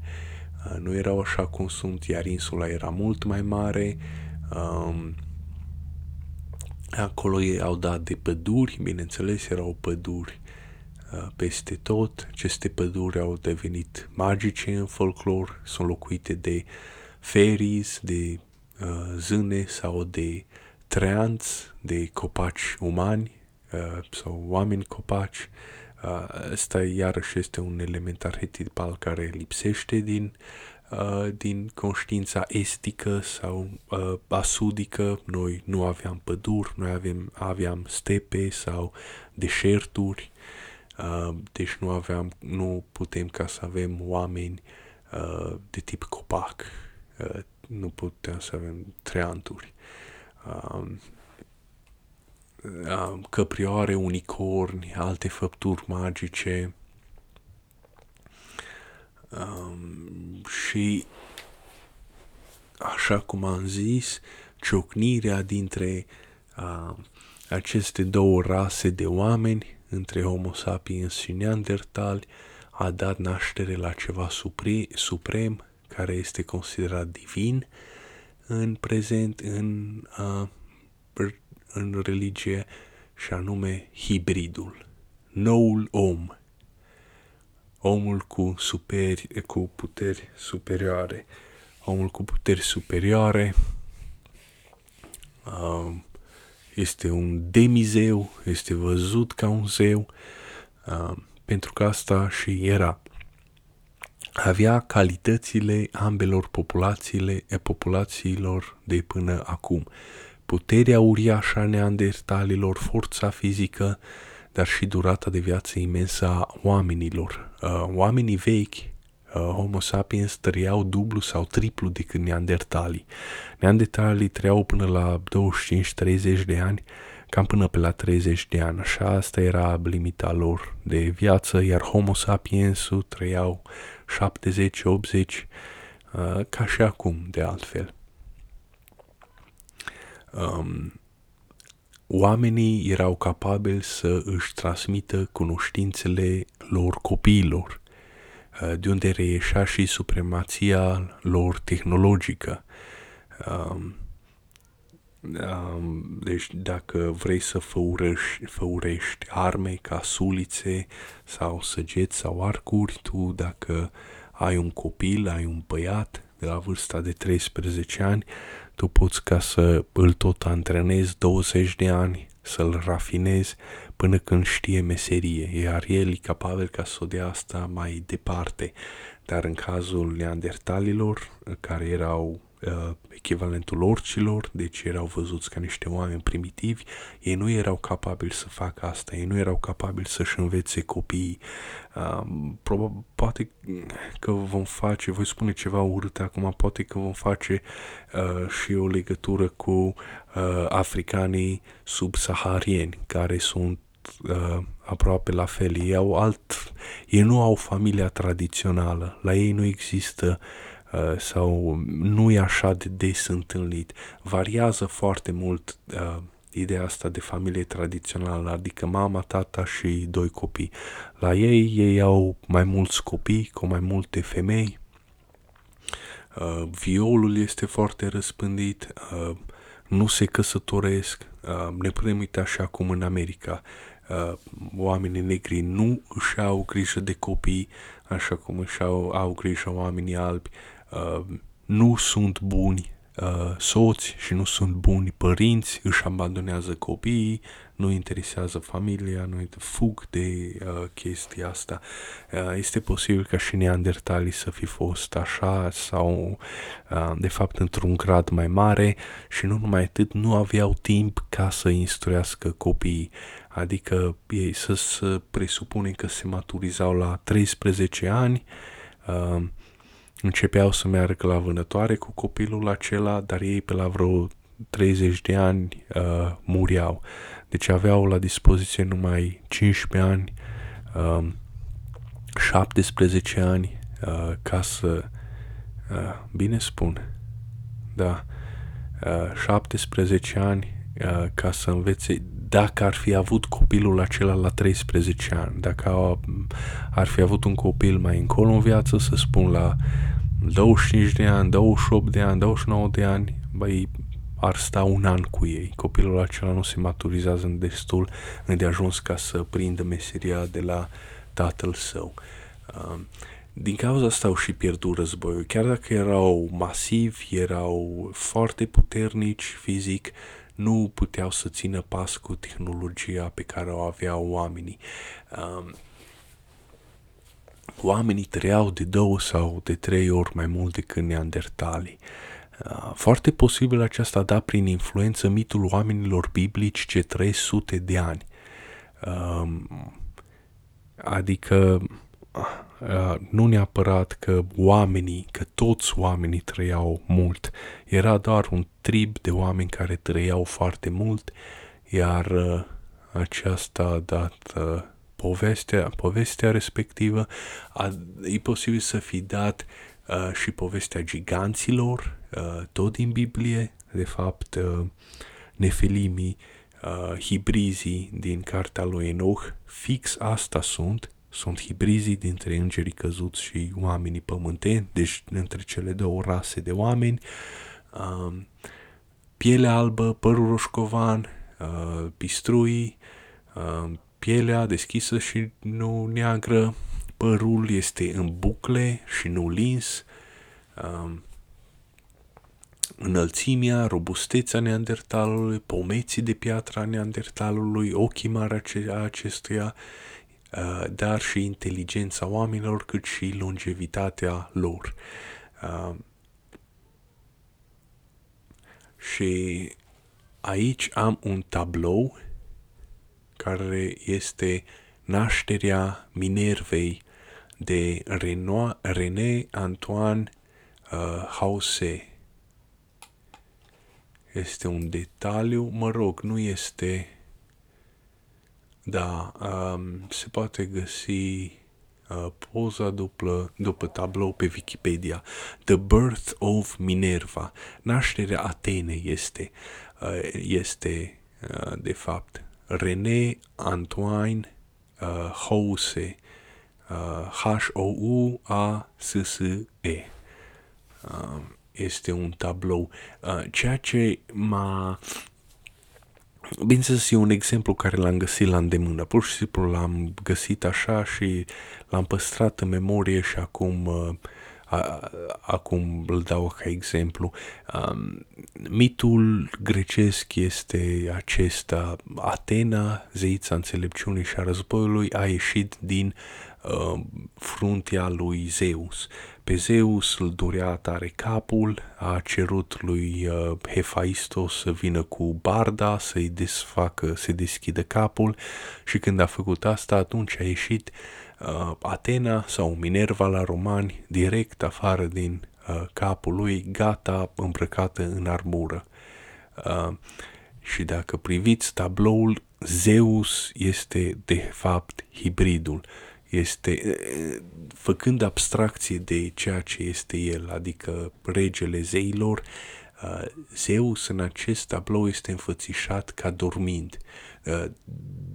uh, nu erau așa cum sunt, iar insula era mult mai mare, um, acolo ei au dat de păduri, bineînțeles, erau păduri Uh, peste tot. Aceste păduri au devenit magice în folclor, sunt locuite de feris, de uh, zâne sau de treanți, de copaci umani uh, sau oameni copaci. Uh, asta iarăși este un element arhetipal care lipsește din, uh, din conștiința estică sau uh, asudică. Noi nu aveam păduri, noi aveam, aveam stepe sau deșerturi Uh, deci nu aveam, nu putem ca să avem oameni uh, de tip copac. Uh, nu putem să avem treanturi. Uh, uh, căprioare, unicorni, alte făpturi magice. Um, și așa cum am zis, ciocnirea dintre uh, aceste două rase de oameni între Homo sapiens și Neandertali a dat naștere la ceva supri, suprem care este considerat divin în prezent în, uh, în religie și anume hibridul, noul om, omul cu, superi, cu puteri superioare, omul cu puteri superioare, uh, este un demizeu, este văzut ca un zeu, uh, pentru că asta și era. Avea calitățile ambelor populațiile, populațiilor de până acum. Puterea uriașă a neandertalilor, forța fizică, dar și durata de viață imensă a oamenilor. Uh, oamenii vechi uh, Homo sapiens trăiau dublu sau triplu decât neandertalii. Neandertalii trăiau până la 25-30 de ani, cam până pe la 30 de ani. Așa, asta era limita lor de viață, iar Homo sapiensul trăiau 70-80, uh, ca și acum, de altfel. Um, oamenii erau capabili să își transmită cunoștințele lor copiilor, uh, de unde reieșea și supremația lor tehnologică. Um, um, deci dacă vrei să făurești, făurești arme ca sulițe sau săgeți sau arcuri, tu dacă ai un copil, ai un băiat de la vârsta de 13 ani, tu poți ca să îl tot antrenezi 20 de ani, să-l rafinezi până când știe meserie, iar el e capabil ca să o dea asta mai departe. Dar în cazul neandertalilor, care erau uh, echivalentul orcilor, deci erau văzuți ca niște oameni primitivi, ei nu erau capabili să facă asta, ei nu erau capabili să-și învețe copiii. Uh, probabil, poate că vom face, voi spune ceva urât acum, poate că vom face uh, și o legătură cu uh, africanii subsaharieni, care sunt uh, aproape la fel. Ei au alt, ei nu au familia tradițională, la ei nu există uh, Uh, sau nu e așa de des întâlnit. Variază foarte mult uh, ideea asta de familie tradițională, adică mama, tata și doi copii. La ei, ei au mai mulți copii cu mai multe femei. Uh, violul este foarte răspândit, uh, nu se căsătoresc. Uh, ne putem uita și acum în America. Uh, oamenii negri nu își au grijă de copii așa cum își au, au grijă oamenii albi. Uh, nu sunt buni uh, soți și nu sunt buni părinți, își abandonează copiii, nu interesează familia, nu fug de uh, chestia asta. Uh, este posibil ca și neandertalii să fi fost așa sau uh, de fapt într-un grad mai mare și nu numai atât, nu aveau timp ca să instruiască copiii. Adică ei să, să presupunem că se maturizau la 13 ani, uh, începeau să meargă la vânătoare cu copilul acela, dar ei pe la vreo 30 de ani uh, muriau. Deci aveau la dispoziție numai 15 ani, uh, 17 ani uh, ca să... Uh, bine spun, da, uh, 17 ani uh, ca să învețe dacă ar fi avut copilul acela la 13 ani, dacă ar fi avut un copil mai încolo în viață, să spun la 25 de ani, 28 de ani, 29 de ani, băi, ar sta un an cu ei. Copilul acela nu se maturizează în destul de ajuns ca să prindă meseria de la tatăl său. Um, din cauza asta au și pierdut războiul. Chiar dacă erau masivi, erau foarte puternici fizic, nu puteau să țină pas cu tehnologia pe care o aveau oamenii. Um, oamenii trăiau de două sau de trei ori mai mult decât neandertalii. Uh, foarte posibil aceasta da prin influență mitul oamenilor biblici ce 300 de ani. Um, adică uh, nu neapărat că oamenii, că toți oamenii trăiau mult. Era doar un trib de oameni care trăiau foarte mult, iar uh, aceasta a dat povestea, povestea respectivă, a, e posibil să fi dat uh, și povestea giganților, uh, tot din Biblie, de fapt, uh, nefelimii, uh, hibrizii din cartea lui Enoch, fix asta sunt, sunt hibrizii dintre îngerii căzuți și oamenii pământeni, deci între cele două rase de oameni, uh, piele albă, părul roșcovan, uh, pistrui, uh, pielea deschisă și nu neagră, părul este în bucle și nu lins, um, înălțimea, robustețea neandertalului, pomeții de piatra neandertalului, ochii mari acestuia, uh, dar și inteligența oamenilor, cât și longevitatea lor. Uh, și aici am un tablou care este nașterea Minervei de Renoir, René Antoine uh, Hausse. Este un detaliu, mă rog, nu este Da, um, se poate găsi uh, poza duplă, după tablou pe Wikipedia. The Birth of Minerva. Nașterea Atene este, uh, este uh, de fapt, René Antoine uh, House, uh, H-O-U-A-S-S-E. Uh, este un tablou. Uh, ceea ce m-a Bineînțeles, e un exemplu care l-am găsit la îndemână. Pur și simplu l-am găsit așa și l-am păstrat în memorie și acum, uh, a, acum îl dau ca exemplu. Um, mitul grecesc este acesta. Atena, zeița înțelepciunii și a războiului, a ieșit din uh, fruntea lui Zeus. Pe Zeus îl durea tare capul, a cerut lui uh, Hephaistos să vină cu barda, să-i desfacă, să deschidă capul și când a făcut asta, atunci a ieșit uh, Atena sau Minerva la romani direct afară din uh, capul lui, gata, îmbrăcată în armură. Uh, și dacă priviți tabloul, Zeus este de fapt hibridul este făcând abstracție de ceea ce este el, adică regele zeilor, Zeus în acest tablou este înfățișat ca dormind.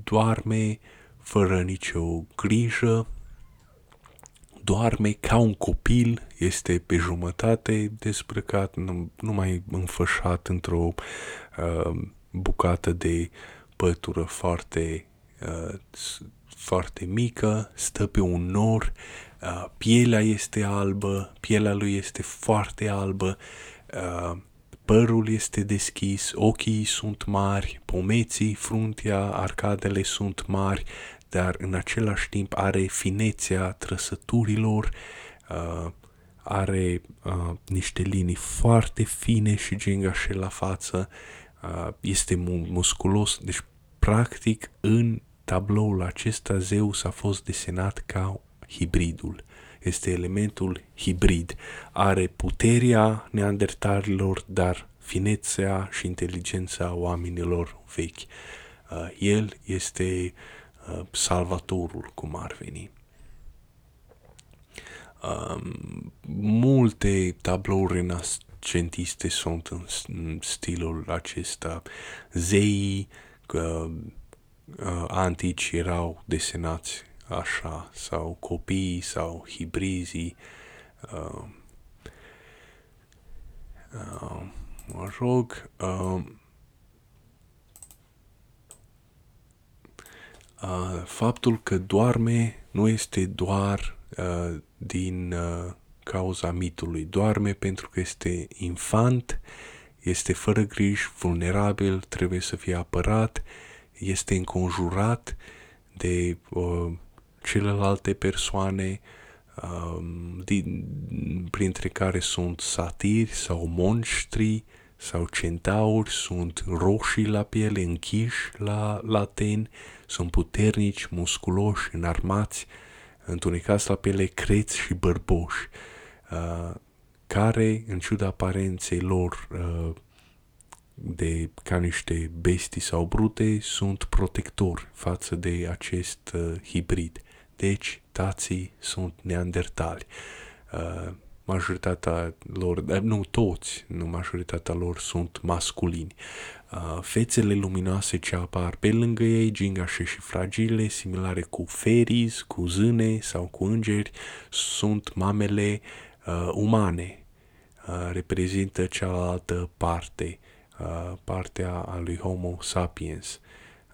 Doarme fără nicio grijă, doarme ca un copil, este pe jumătate dezbrăcat, numai înfășat într-o uh, bucată de pătură foarte uh, foarte mică, stă pe un nor, uh, pielea este albă, pielea lui este foarte albă, uh, părul este deschis, ochii sunt mari, pomeții, fruntea, arcadele sunt mari, dar în același timp are finețea trăsăturilor, uh, are uh, niște linii foarte fine și gingașe la față, uh, este musculos, deci practic în tabloul acesta Zeus a fost desenat ca hibridul. Este elementul hibrid. Are puterea neandertalilor, dar finețea și inteligența oamenilor vechi. Uh, el este uh, salvatorul, cum ar veni. Um, multe tablouri renascentiste sunt în, în stilul acesta. Zeii, uh, uh, antici erau desenați așa, sau copiii, sau hibrizii. Uh, uh, mă rog, uh, uh, faptul că doarme nu este doar uh, din uh, cauza mitului. Doarme pentru că este infant, este fără griji, vulnerabil, trebuie să fie apărat, este înconjurat de uh, celelalte persoane, uh, din, printre care sunt satiri sau monștri sau centauri, sunt roșii la piele, închiși la, la ten, sunt puternici, musculoși, înarmați, întunecați la piele, creți și bărboși, uh, care, în ciuda aparenței lor uh, de ca niște bestii sau brute sunt protectori față de acest uh, hibrid. Deci, tații sunt neandertali. Uh, majoritatea lor, uh, nu toți, nu majoritatea lor sunt masculini. Uh, fețele luminoase ce apar pe lângă ei, gingașe și fragile, similare cu feris, cu zâne sau cu îngeri, sunt mamele uh, umane. Uh, reprezintă cealaltă parte Uh, partea a lui Homo sapiens.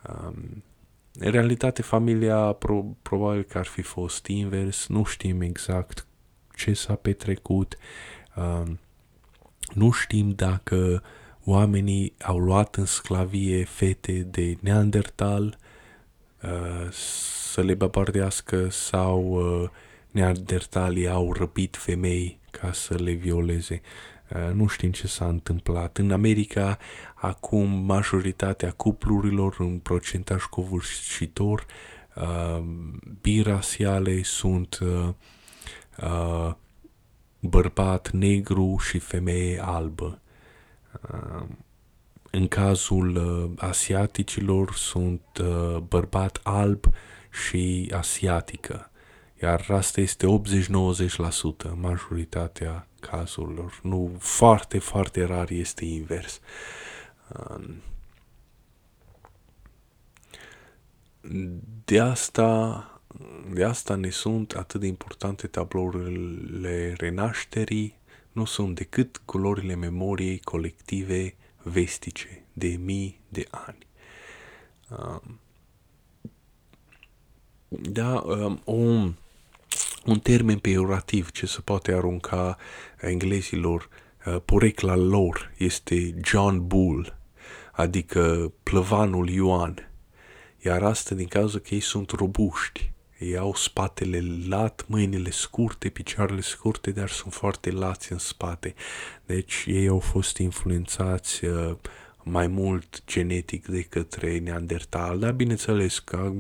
Um, în realitate, familia pro, probabil că ar fi fost invers, nu știm exact ce s-a petrecut, um, nu știm dacă oamenii au luat în sclavie fete de Neandertal uh, să le băbărdească sau uh, Neandertalii au răpit femei ca să le violeze. Uh, nu știm ce s-a întâmplat. În America, acum, majoritatea cuplurilor în procentaj covârșitor uh, birasiale sunt uh, uh, bărbat negru și femeie albă. Uh, în cazul uh, asiaticilor sunt uh, bărbat alb și asiatică, iar asta este 80-90% majoritatea cazurilor. Nu, foarte, foarte rar este invers. Um, de asta, de asta ne sunt atât de importante tablourile renașterii, nu sunt decât culorile memoriei colective vestice de mii de ani. Um, da, um, un, un termen peorativ ce se poate arunca englezilor, uh, porecla lor, este John Bull, adică plăvanul Ioan. Iar asta din cauza că ei sunt robuști. Ei au spatele lat, mâinile scurte, picioarele scurte, dar sunt foarte lați în spate. Deci ei au fost influențați uh, mai mult genetic de către Neandertal, dar bineînțeles că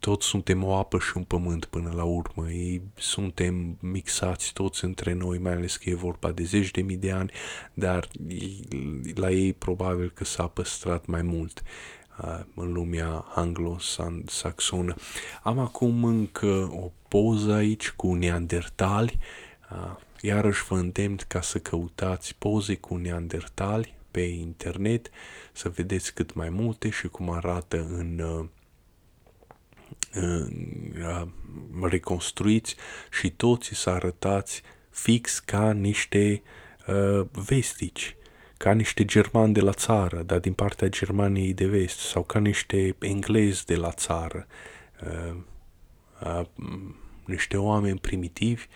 toți suntem o apă și un pământ până la urmă. Ei suntem mixați toți între noi, mai ales că e vorba de zeci de mii de ani, dar la ei probabil că s-a păstrat mai mult în lumea anglo-saxonă. Am acum încă o poză aici cu neandertali, iarăși vă îndemn ca să căutați poze cu neandertali pe internet, să vedeți cât mai multe și cum arată în, în reconstruiți și toți să arătați fix ca niște uh, vestici ca niște germani de la țară, dar din partea Germaniei de vest, sau ca niște englezi de la țară, uh, uh, niște oameni primitivi,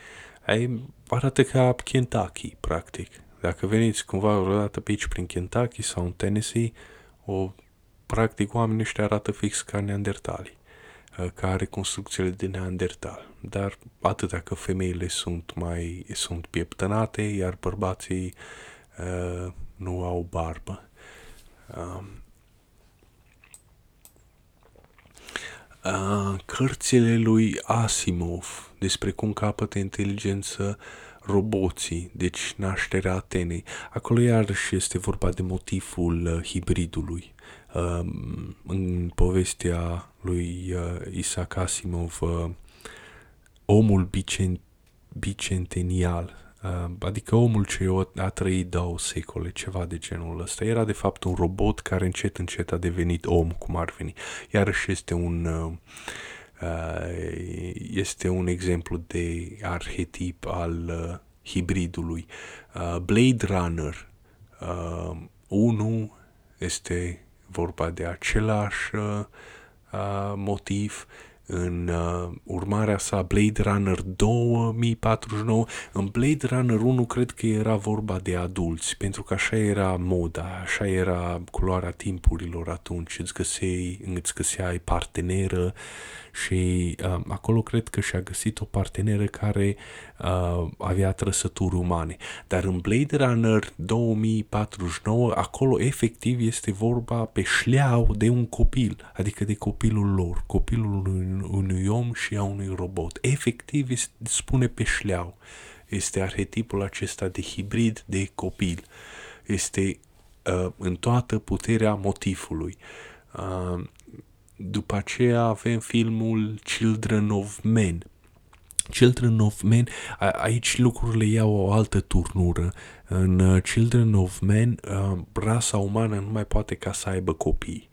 ai, arată ca Kentucky, practic. Dacă veniți cumva vreodată pe aici prin Kentucky sau în Tennessee, o, practic oamenii ăștia arată fix ca neandertali, uh, ca reconstrucțiile de neandertal. Dar atât că femeile sunt mai sunt pieptănate, iar bărbații uh, nu au barbă. Um, uh, cărțile lui Asimov despre cum capătă inteligență roboții, deci nașterea Atenei. Acolo iarăși este vorba de motivul uh, hibridului. Uh, în povestea lui uh, Isaac Asimov, uh, omul bicent- bicentenial Uh, adică omul ce a trăit două secole, ceva de genul ăsta. Era de fapt un robot care încet încet a devenit om, cum ar veni. Iarăși este un, uh, uh, este un exemplu de arhetip al hibridului. Blade Runner 1 este vorba de același motiv, în uh, urmarea sa Blade Runner 2049. În Blade Runner 1 cred că era vorba de adulți, pentru că așa era moda, așa era culoarea timpurilor atunci, îți găseai, îți găseai parteneră și uh, acolo cred că și-a găsit o parteneră care uh, avea trăsături umane. Dar în Blade Runner 2049, acolo efectiv este vorba pe șleau de un copil, adică de copilul lor, copilul unui, unui om și a unui robot. Efectiv este, spune pe șleau. Este arhetipul acesta de hibrid de copil. Este uh, în toată puterea motivului. Uh, după aceea avem filmul Children of Men. Children of Men, aici lucrurile iau o altă turnură. În uh, Children of Men, uh, rasa umană nu mai poate ca să aibă copii.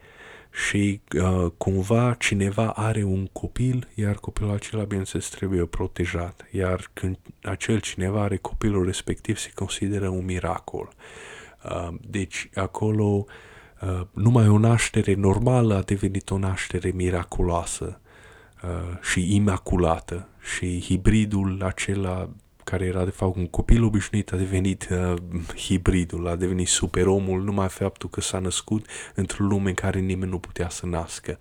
Și uh, cumva cineva are un copil, iar copilul acela, bineînțeles, trebuie protejat. Iar când acel cineva are copilul respectiv, se consideră un miracol. Uh, deci acolo uh, Uh, numai o naștere normală a devenit o naștere miraculoasă uh, și imaculată și hibridul acela care era de fapt un copil obișnuit a devenit uh, hibridul, a devenit superomul numai faptul că s-a născut într-o lume în care nimeni nu putea să nască.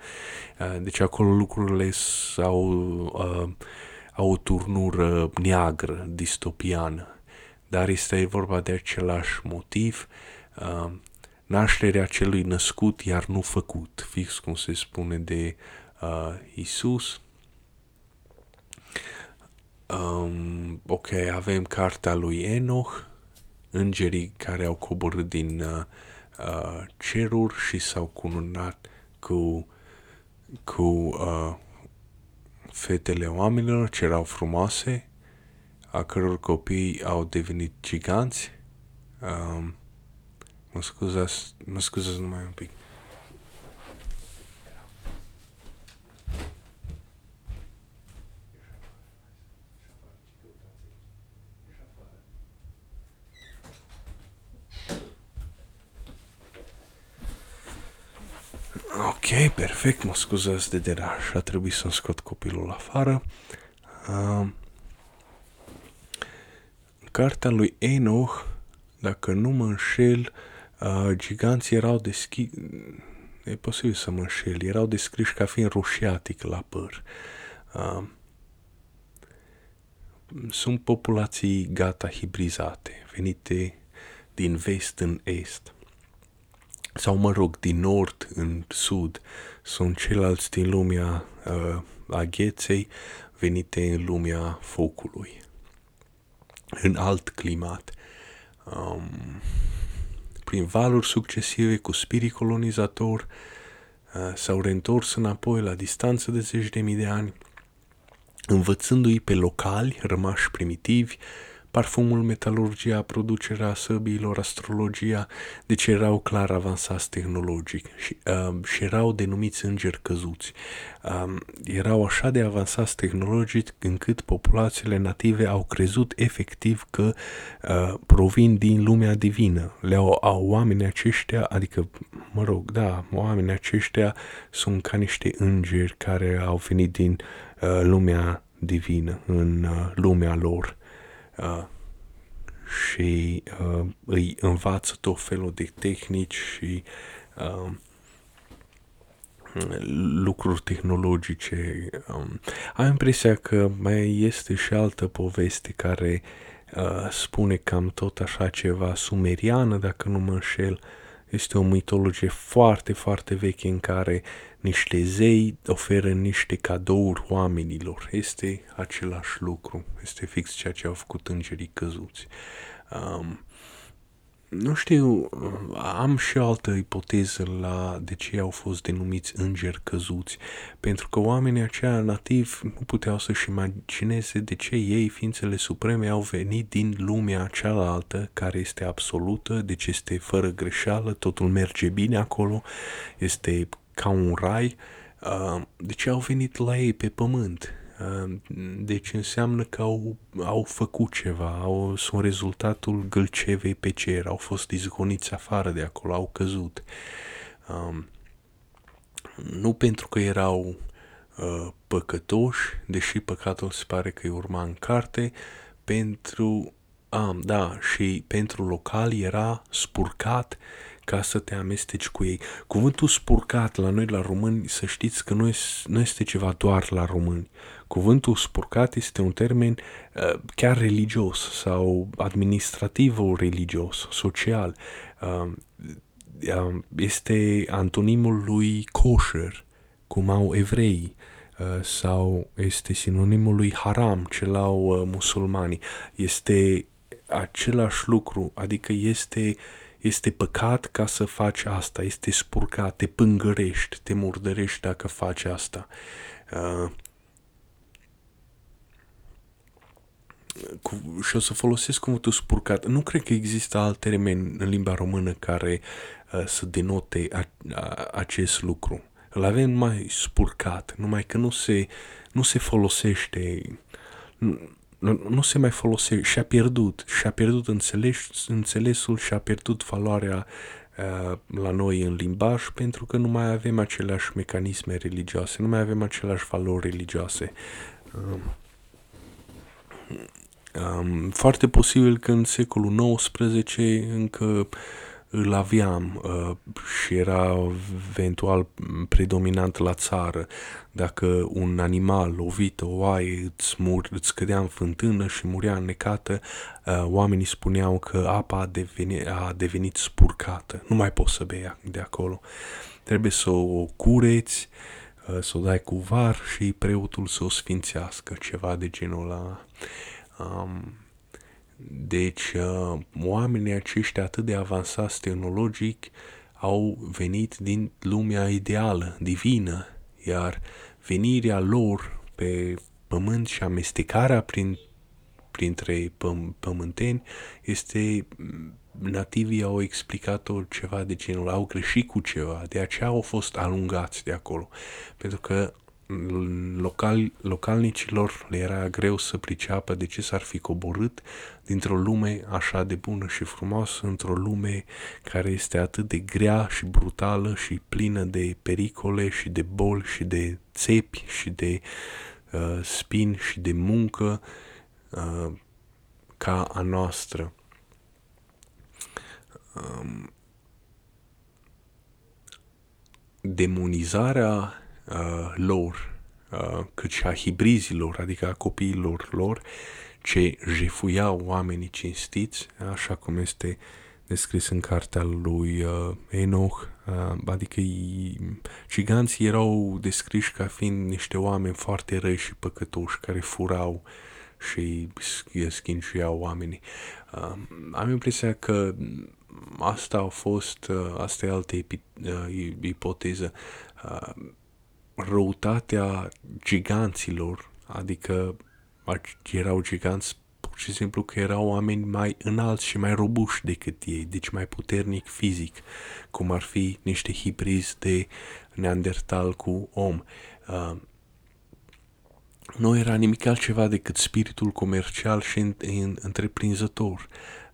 Uh, deci acolo lucrurile au, uh, au o turnură neagră, distopiană, dar este vorba de același motiv. Uh, nașterea celui născut, iar nu făcut, fix cum se spune de uh, Isus. Um, ok, avem cartea lui Enoch, îngerii care au coborât din uh, uh, ceruri și s-au cununat cu, cu uh, fetele oamenilor ce erau frumoase, a căror copii au devenit giganți. Um, mă scuzați, mă scuzați numai un pic. Ok, perfect, mă scuzați de deraj, a trebuit să-mi scot copilul afară. Uh, cartea lui Enoch, dacă nu mă înșel, uh, giganții erau deschiși, e posibil să mă înșel, erau descriși ca fiind rușiatic la păr. Uh, sunt populații gata hibrizate, venite din vest în est sau mă rog, din nord în sud, sunt ceilalți din lumea uh, agheței venite în lumea focului, în alt climat. Um, prin valuri succesive cu spirit colonizator, uh, s-au reîntors înapoi la distanță de zeci de mii de ani, învățându-i pe locali rămași primitivi parfumul, metalurgia, producerea săbiilor, astrologia, deci erau clar avansați tehnologic și, uh, și erau denumiți îngeri căzuți. Uh, erau așa de avansați tehnologic încât populațiile native au crezut efectiv că uh, provin din lumea divină. Le-au au oamenii aceștia, adică, mă rog, da, oamenii aceștia sunt ca niște îngeri care au venit din uh, lumea divină, în uh, lumea lor uh, și uh, îi învață tot felul de tehnici și uh, lucruri tehnologice. Um, am impresia că mai este și altă poveste care uh, spune cam tot așa ceva sumeriană, dacă nu mă înșel, uh, este o mitologie foarte, foarte veche în care niște zei oferă niște cadouri oamenilor. Este același lucru. Este fix ceea ce au făcut îngerii căzuți. Um, nu știu, am și o altă ipoteză la de ce au fost denumiți îngeri căzuți, pentru că oamenii aceia nativi nu puteau să-și imagineze de ce ei, ființele supreme, au venit din lumea cealaltă, care este absolută, deci este fără greșeală, totul merge bine acolo, este ca un rai, de ce au venit la ei pe pământ, deci înseamnă că au, au făcut ceva, au, sunt rezultatul gâlcevei pe cer, au fost izgoniți afară de acolo, au căzut. Um, nu pentru că erau uh, păcătoși, deși păcatul se pare că îi urma în carte, pentru, ah, da, și pentru locali era spurcat ca să te amesteci cu ei. Cuvântul spurcat la noi, la români, să știți că nu este, nu este ceva doar la români. Cuvântul spurcat este un termen uh, chiar religios sau administrativ religios, social. Uh, uh, este antonimul lui kosher, cum au evrei, uh, sau este sinonimul lui haram, ce au uh, musulmanii. Este același lucru, adică este uh, este păcat ca să faci asta, este spurcat, te pângărești, te murdărești dacă faci asta. Uh, cu, și o să folosesc cuvântul spurcat. Nu cred că există alt termen în limba română care uh, să denote a, a, acest lucru. Îl avem mai spurcat, numai că nu se, nu se folosește. Nu, nu, nu se mai folosește, și-a pierdut, și-a pierdut înțeles, înțelesul, și-a pierdut valoarea uh, la noi în limbaj pentru că nu mai avem aceleași mecanisme religioase, nu mai avem aceleași valori religioase. Um, um, foarte posibil că în secolul XIX încă îl aveam uh, și era eventual predominant la țară. Dacă un animal lovit, o oaie, îți, mur, îți cădea în fântână și murea înnecată, uh, oamenii spuneau că apa a devenit, a devenit spurcată. Nu mai poți să bei de acolo. Trebuie să o cureți, uh, să o dai cu var și preotul să o sfințească, ceva de genul ăla. Um, Deci, uh, oamenii aceștia atât de avansați tehnologic au venit din lumea ideală, divină, iar venirea lor pe pământ și amestecarea prin, printre păm, pământeni este nativii au explicat-o ceva de genul, au greșit cu ceva, de aceea au fost alungați de acolo. Pentru că local, localnicilor le era greu să priceapă de ce s-ar fi coborât dintr-o lume așa de bună și frumoasă într-o lume care este atât de grea și brutală și plină de pericole și de boli și de țepi și de uh, spin și de muncă uh, ca a noastră. Um, demonizarea uh, lor, uh, cât și a hibrizilor, adică a copiilor lor, ce jefuiau oamenii cinstiți, așa cum este descris în cartea lui uh, Enoch, uh, adică giganții erau descriși ca fiind niște oameni foarte răi și păcătoși care furau și schinciuiau oamenii. Uh, am impresia că asta a fost, uh, asta e altă uh, ipoteză. Uh, răutatea giganților, adică erau giganți pur și simplu că erau oameni mai înalți și mai robuși decât ei, deci mai puternic fizic, cum ar fi niște hibrizi de neandertal cu om. Uh, nu era nimic altceva decât spiritul comercial și în, în, întreprinzător,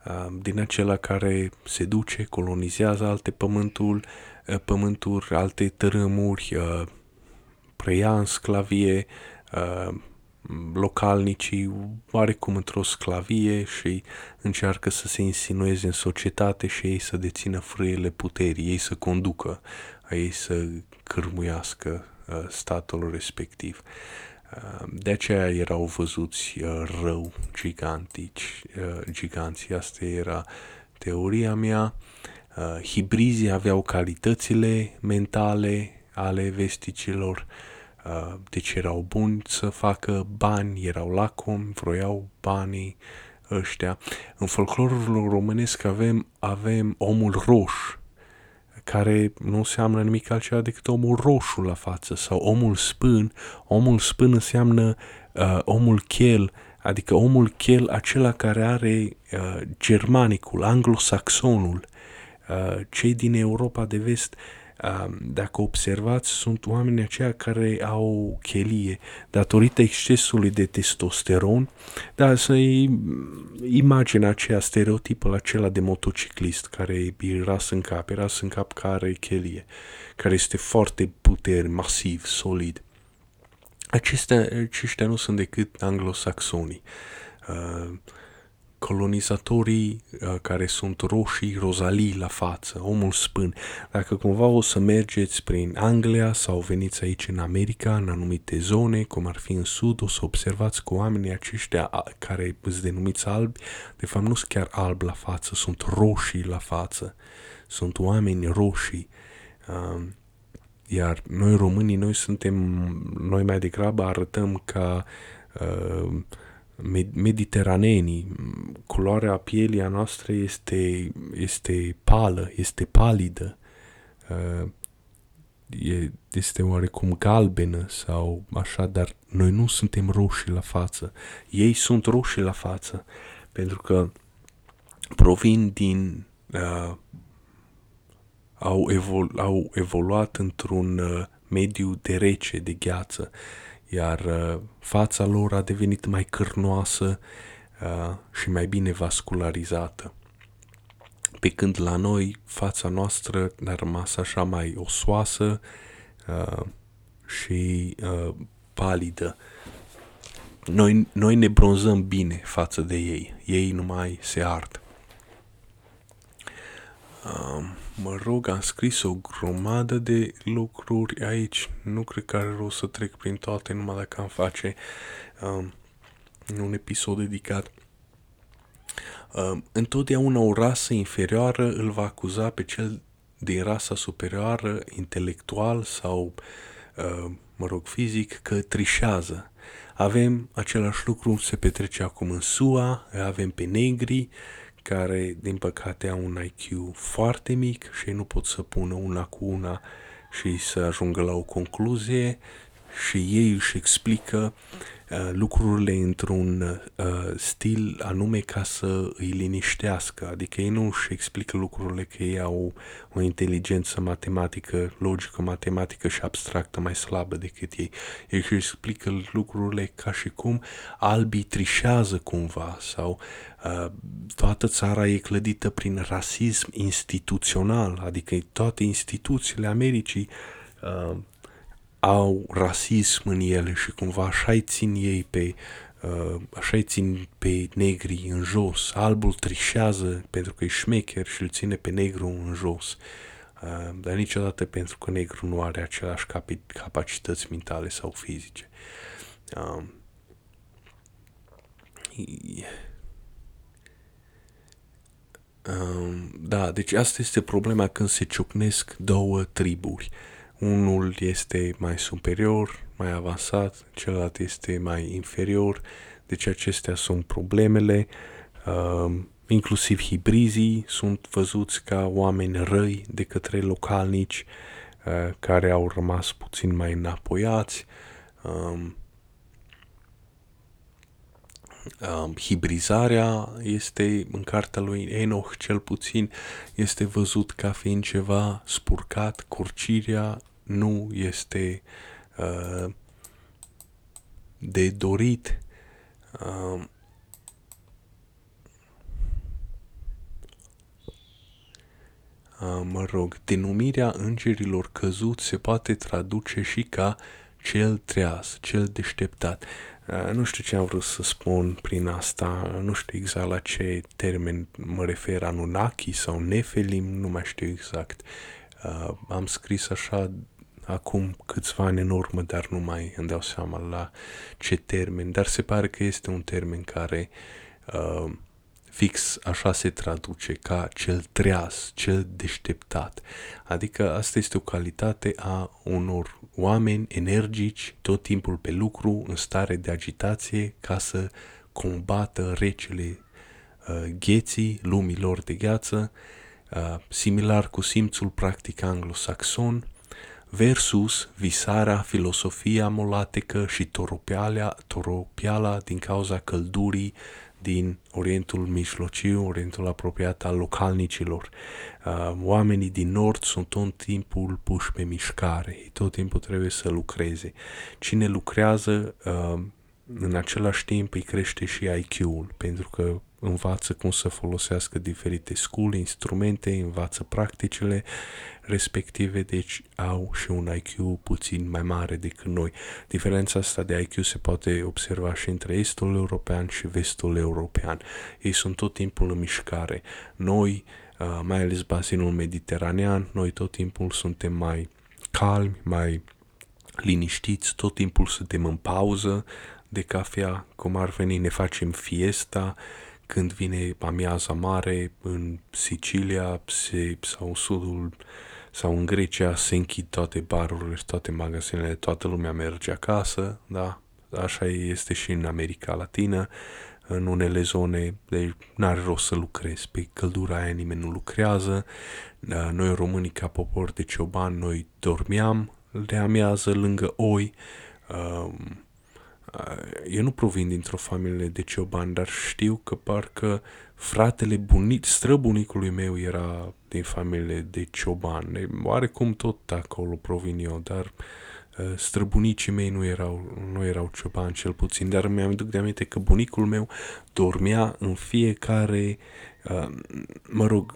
uh, din acela care se duce, colonizează alte pământul, uh, pământuri, alte tărâmuri, uh, preia în sclavie uh, localnicii oarecum într-o sclavie și încearcă să se insinueze în societate și ei să dețină frâiele puterii, ei să conducă, ei să cârmuiască uh, statul respectiv. Uh, de aceea erau văzuți uh, rău gigantici, uh, giganții. Asta era teoria mea. Uh, hibrizii aveau calitățile mentale ale vesticilor, uh, deci erau buni să facă bani, erau lacomi, vroiau banii ăștia. În folclorul românesc avem, avem omul roș, care nu înseamnă nimic altceva decât omul roșu la față, sau omul spân. Omul spân înseamnă uh, omul chel, adică omul chel, acela care are uh, germanicul, anglosaxonul. Uh, cei din Europa de vest uh, dacă observați, sunt oameni aceia care au chelie datorită excesului de testosteron, dar să imaginea aceea stereotipul acela de motociclist care e ras în cap, e ras în cap care are chelie, care este foarte puter, masiv, solid. Acestea, aceștia nu sunt decât anglosaxonii. Uh, colonizatorii uh, care sunt roșii, rozalii la față, omul spân. Dacă cumva o să mergeți prin Anglia sau veniți aici în America, în anumite zone, cum ar fi în sud, o să observați că oamenii aceștia care îți denumiți albi, de fapt nu sunt chiar albi la față, sunt roșii la față. Sunt oameni roșii. Uh, iar noi românii, noi suntem, noi mai degrabă arătăm ca uh, mediteraneenii, culoarea pielii a noastră este, este pală, este palidă, uh, este oarecum galbenă sau așa, dar noi nu suntem roșii la față. Ei sunt roșii la față pentru că provin din uh, au, evolu- au evoluat într-un uh, mediu de rece, de gheață. Uh, iar uh, fața lor a devenit mai cârnoasă uh, și mai bine vascularizată. Pe când la noi fața noastră a rămas așa mai osoasă uh, și palidă. Noi, noi ne bronzăm bine față de ei, ei numai se ard. Um, mă rog, am scris o grămadă de lucruri aici. Nu cred că are rost să trec prin toate, numai dacă am face um, un episod dedicat. Um, întotdeauna o rasă inferioară îl va acuza pe cel din rasa superioară, intelectual sau, uh, mă rog, fizic, că trișează. Avem același lucru, se petrece acum în SUA, avem pe negri, care din păcate au un IQ foarte mic și nu pot să pună una cu una și să ajungă la o concluzie și ei își explică uh, lucrurile într-un uh, stil anume ca să îi liniștească. Adică ei nu își explică lucrurile că ei au o inteligență matematică, logică, matematică și abstractă mai slabă decât ei. Ei își explică lucrurile ca și cum albii trișează cumva sau uh, toată țara e clădită prin rasism instituțional, adică toate instituțiile Americii uh, au rasism în ele și cumva așa-i țin ei pe uh, așa-i țin pe negri în jos. Albul trișează pentru că e șmecher și îl ține pe negru în jos. Uh, dar niciodată pentru că negru nu are aceleași capi- capacități mentale sau fizice. Uh, da, deci asta este problema când se ciocnesc două triburi. Unul este mai superior, mai avansat, celălalt este mai inferior, deci acestea sunt problemele. Uh, inclusiv hibrizii sunt văzuți ca oameni răi de către localnici uh, care au rămas puțin mai înapoiați. Um, um, hibrizarea este, în cartea lui Enoch cel puțin, este văzut ca fiind ceva spurcat, curcirea nu este uh, de dorit. Uh, Uh, mă rog, denumirea îngerilor căzuți se poate traduce și ca cel treaz, cel deșteptat. Uh, nu știu ce am vrut să spun prin asta, nu știu exact la ce termen mă refer, Anunnaki sau Nefelim, nu mai știu exact. Uh, am scris așa acum câțiva ani în urmă, dar nu mai îmi dau seama la ce termen, dar se pare că este un termen care uh, fix așa se traduce, ca cel treaz, cel deșteptat. Adică asta este o calitate a unor oameni energici, tot timpul pe lucru, în stare de agitație, ca să combată recele uh, gheții, lumilor de gheață, uh, similar cu simțul practic anglosaxon, versus visarea, filosofia molatecă și toropiala, toropiala din cauza căldurii din Orientul Mijlociu, Orientul apropiat al localnicilor. Uh, oamenii din nord sunt tot timpul puși pe mișcare, tot timpul trebuie să lucreze. Cine lucrează, uh, în același timp îi crește și IQ-ul, pentru că învață cum să folosească diferite scule, instrumente, învață practicile respective, deci au și un IQ puțin mai mare decât noi. Diferența asta de IQ se poate observa și între estul european și vestul european. Ei sunt tot timpul în mișcare. Noi, uh, mai ales bazinul mediteranean, noi tot timpul suntem mai calmi, mai liniștiți, tot timpul suntem în pauză de cafea, cum ar veni, ne facem fiesta, când vine amiaza mare în Sicilia se, sau în sudul sau în Grecia se închid toate barurile, toate magazinele, toată lumea merge acasă, da? Așa este și în America Latină, în unele zone, deci n-are rost să lucrezi, pe căldura aia nimeni nu lucrează, da, noi românii ca popor de cioban, noi dormeam de amiază lângă oi, um, eu nu provin dintr-o familie de cioban, dar știu că parcă fratele bunic, străbunicului meu era din familie de cioban. Oarecum tot acolo provin eu, dar străbunicii mei nu erau, nu erau ciobani cel puțin, dar mi-am duc de aminte că bunicul meu dormea în fiecare, mă rog,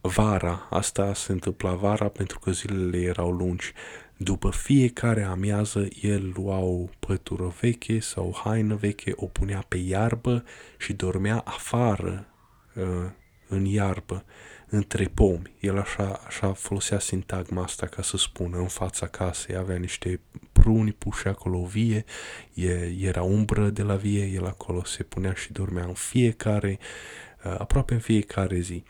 vara, asta se întâmpla vara pentru că zilele erau lungi după fiecare amiază, el lua o pătură veche sau o haină veche, o punea pe iarbă și dormea afară uh, în iarbă, între pomi. El așa, așa folosea sintagma asta ca să spună în fața casei. Avea niște pruni puși acolo vie, e, era umbră de la vie, el acolo se punea și dormea în fiecare, uh, aproape în fiecare zi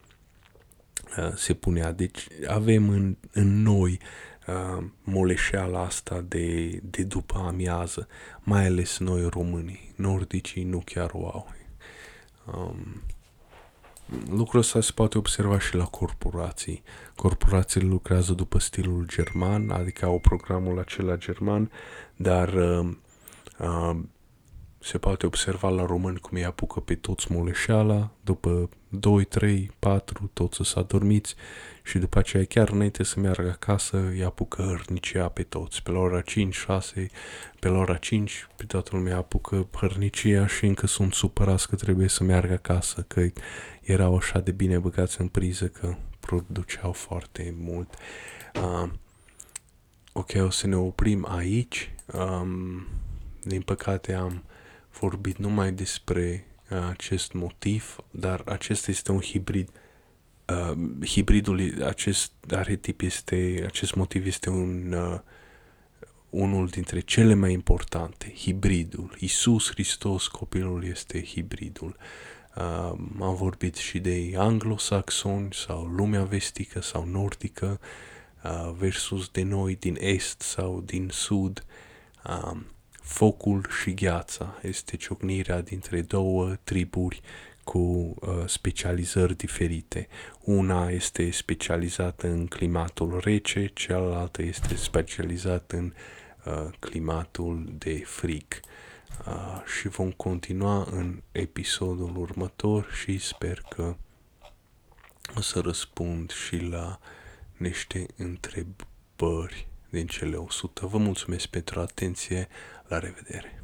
uh, se punea. Deci avem în, în noi uh, moleșeala asta de, de după amiază, mai ales noi românii, nordicii nu chiar o au. Um, lucrul ăsta se poate observa și la corporații. Corporațiile lucrează după stilul german, adică au programul acela german, dar uh, uh, se poate observa la români cum îi apucă pe toți moleșeala, după 2, 3, 4, toți să adormiți și după aceea chiar înainte să meargă acasă îi apucă hărnicia pe toți. Pe la ora 5, 6, pe la ora 5 pe toată lumea apucă hărnicia și încă sunt supărați că trebuie să meargă acasă, că erau așa de bine băgați în priză că produceau foarte mult. Uh, ok, o să ne oprim aici. Um, din păcate am vorbit numai despre uh, acest motiv, dar acesta este un hibrid. Uh, hibridul, acest arhetip este, acest motiv este un, uh, unul dintre cele mai importante, hibridul. Isus Hristos, copilul, este hibridul. Uh, am vorbit și de anglosaxoni sau lumea vestică sau nordică uh, versus de noi din est sau din sud. Uh, Focul și gheața este ciocnirea dintre două triburi cu uh, specializări diferite. Una este specializată în climatul rece, cealaltă este specializată în uh, climatul de frig. Uh, și vom continua în episodul următor și sper că o să răspund și la niște întrebări din cele 100. Vă mulțumesc pentru atenție. La revedere!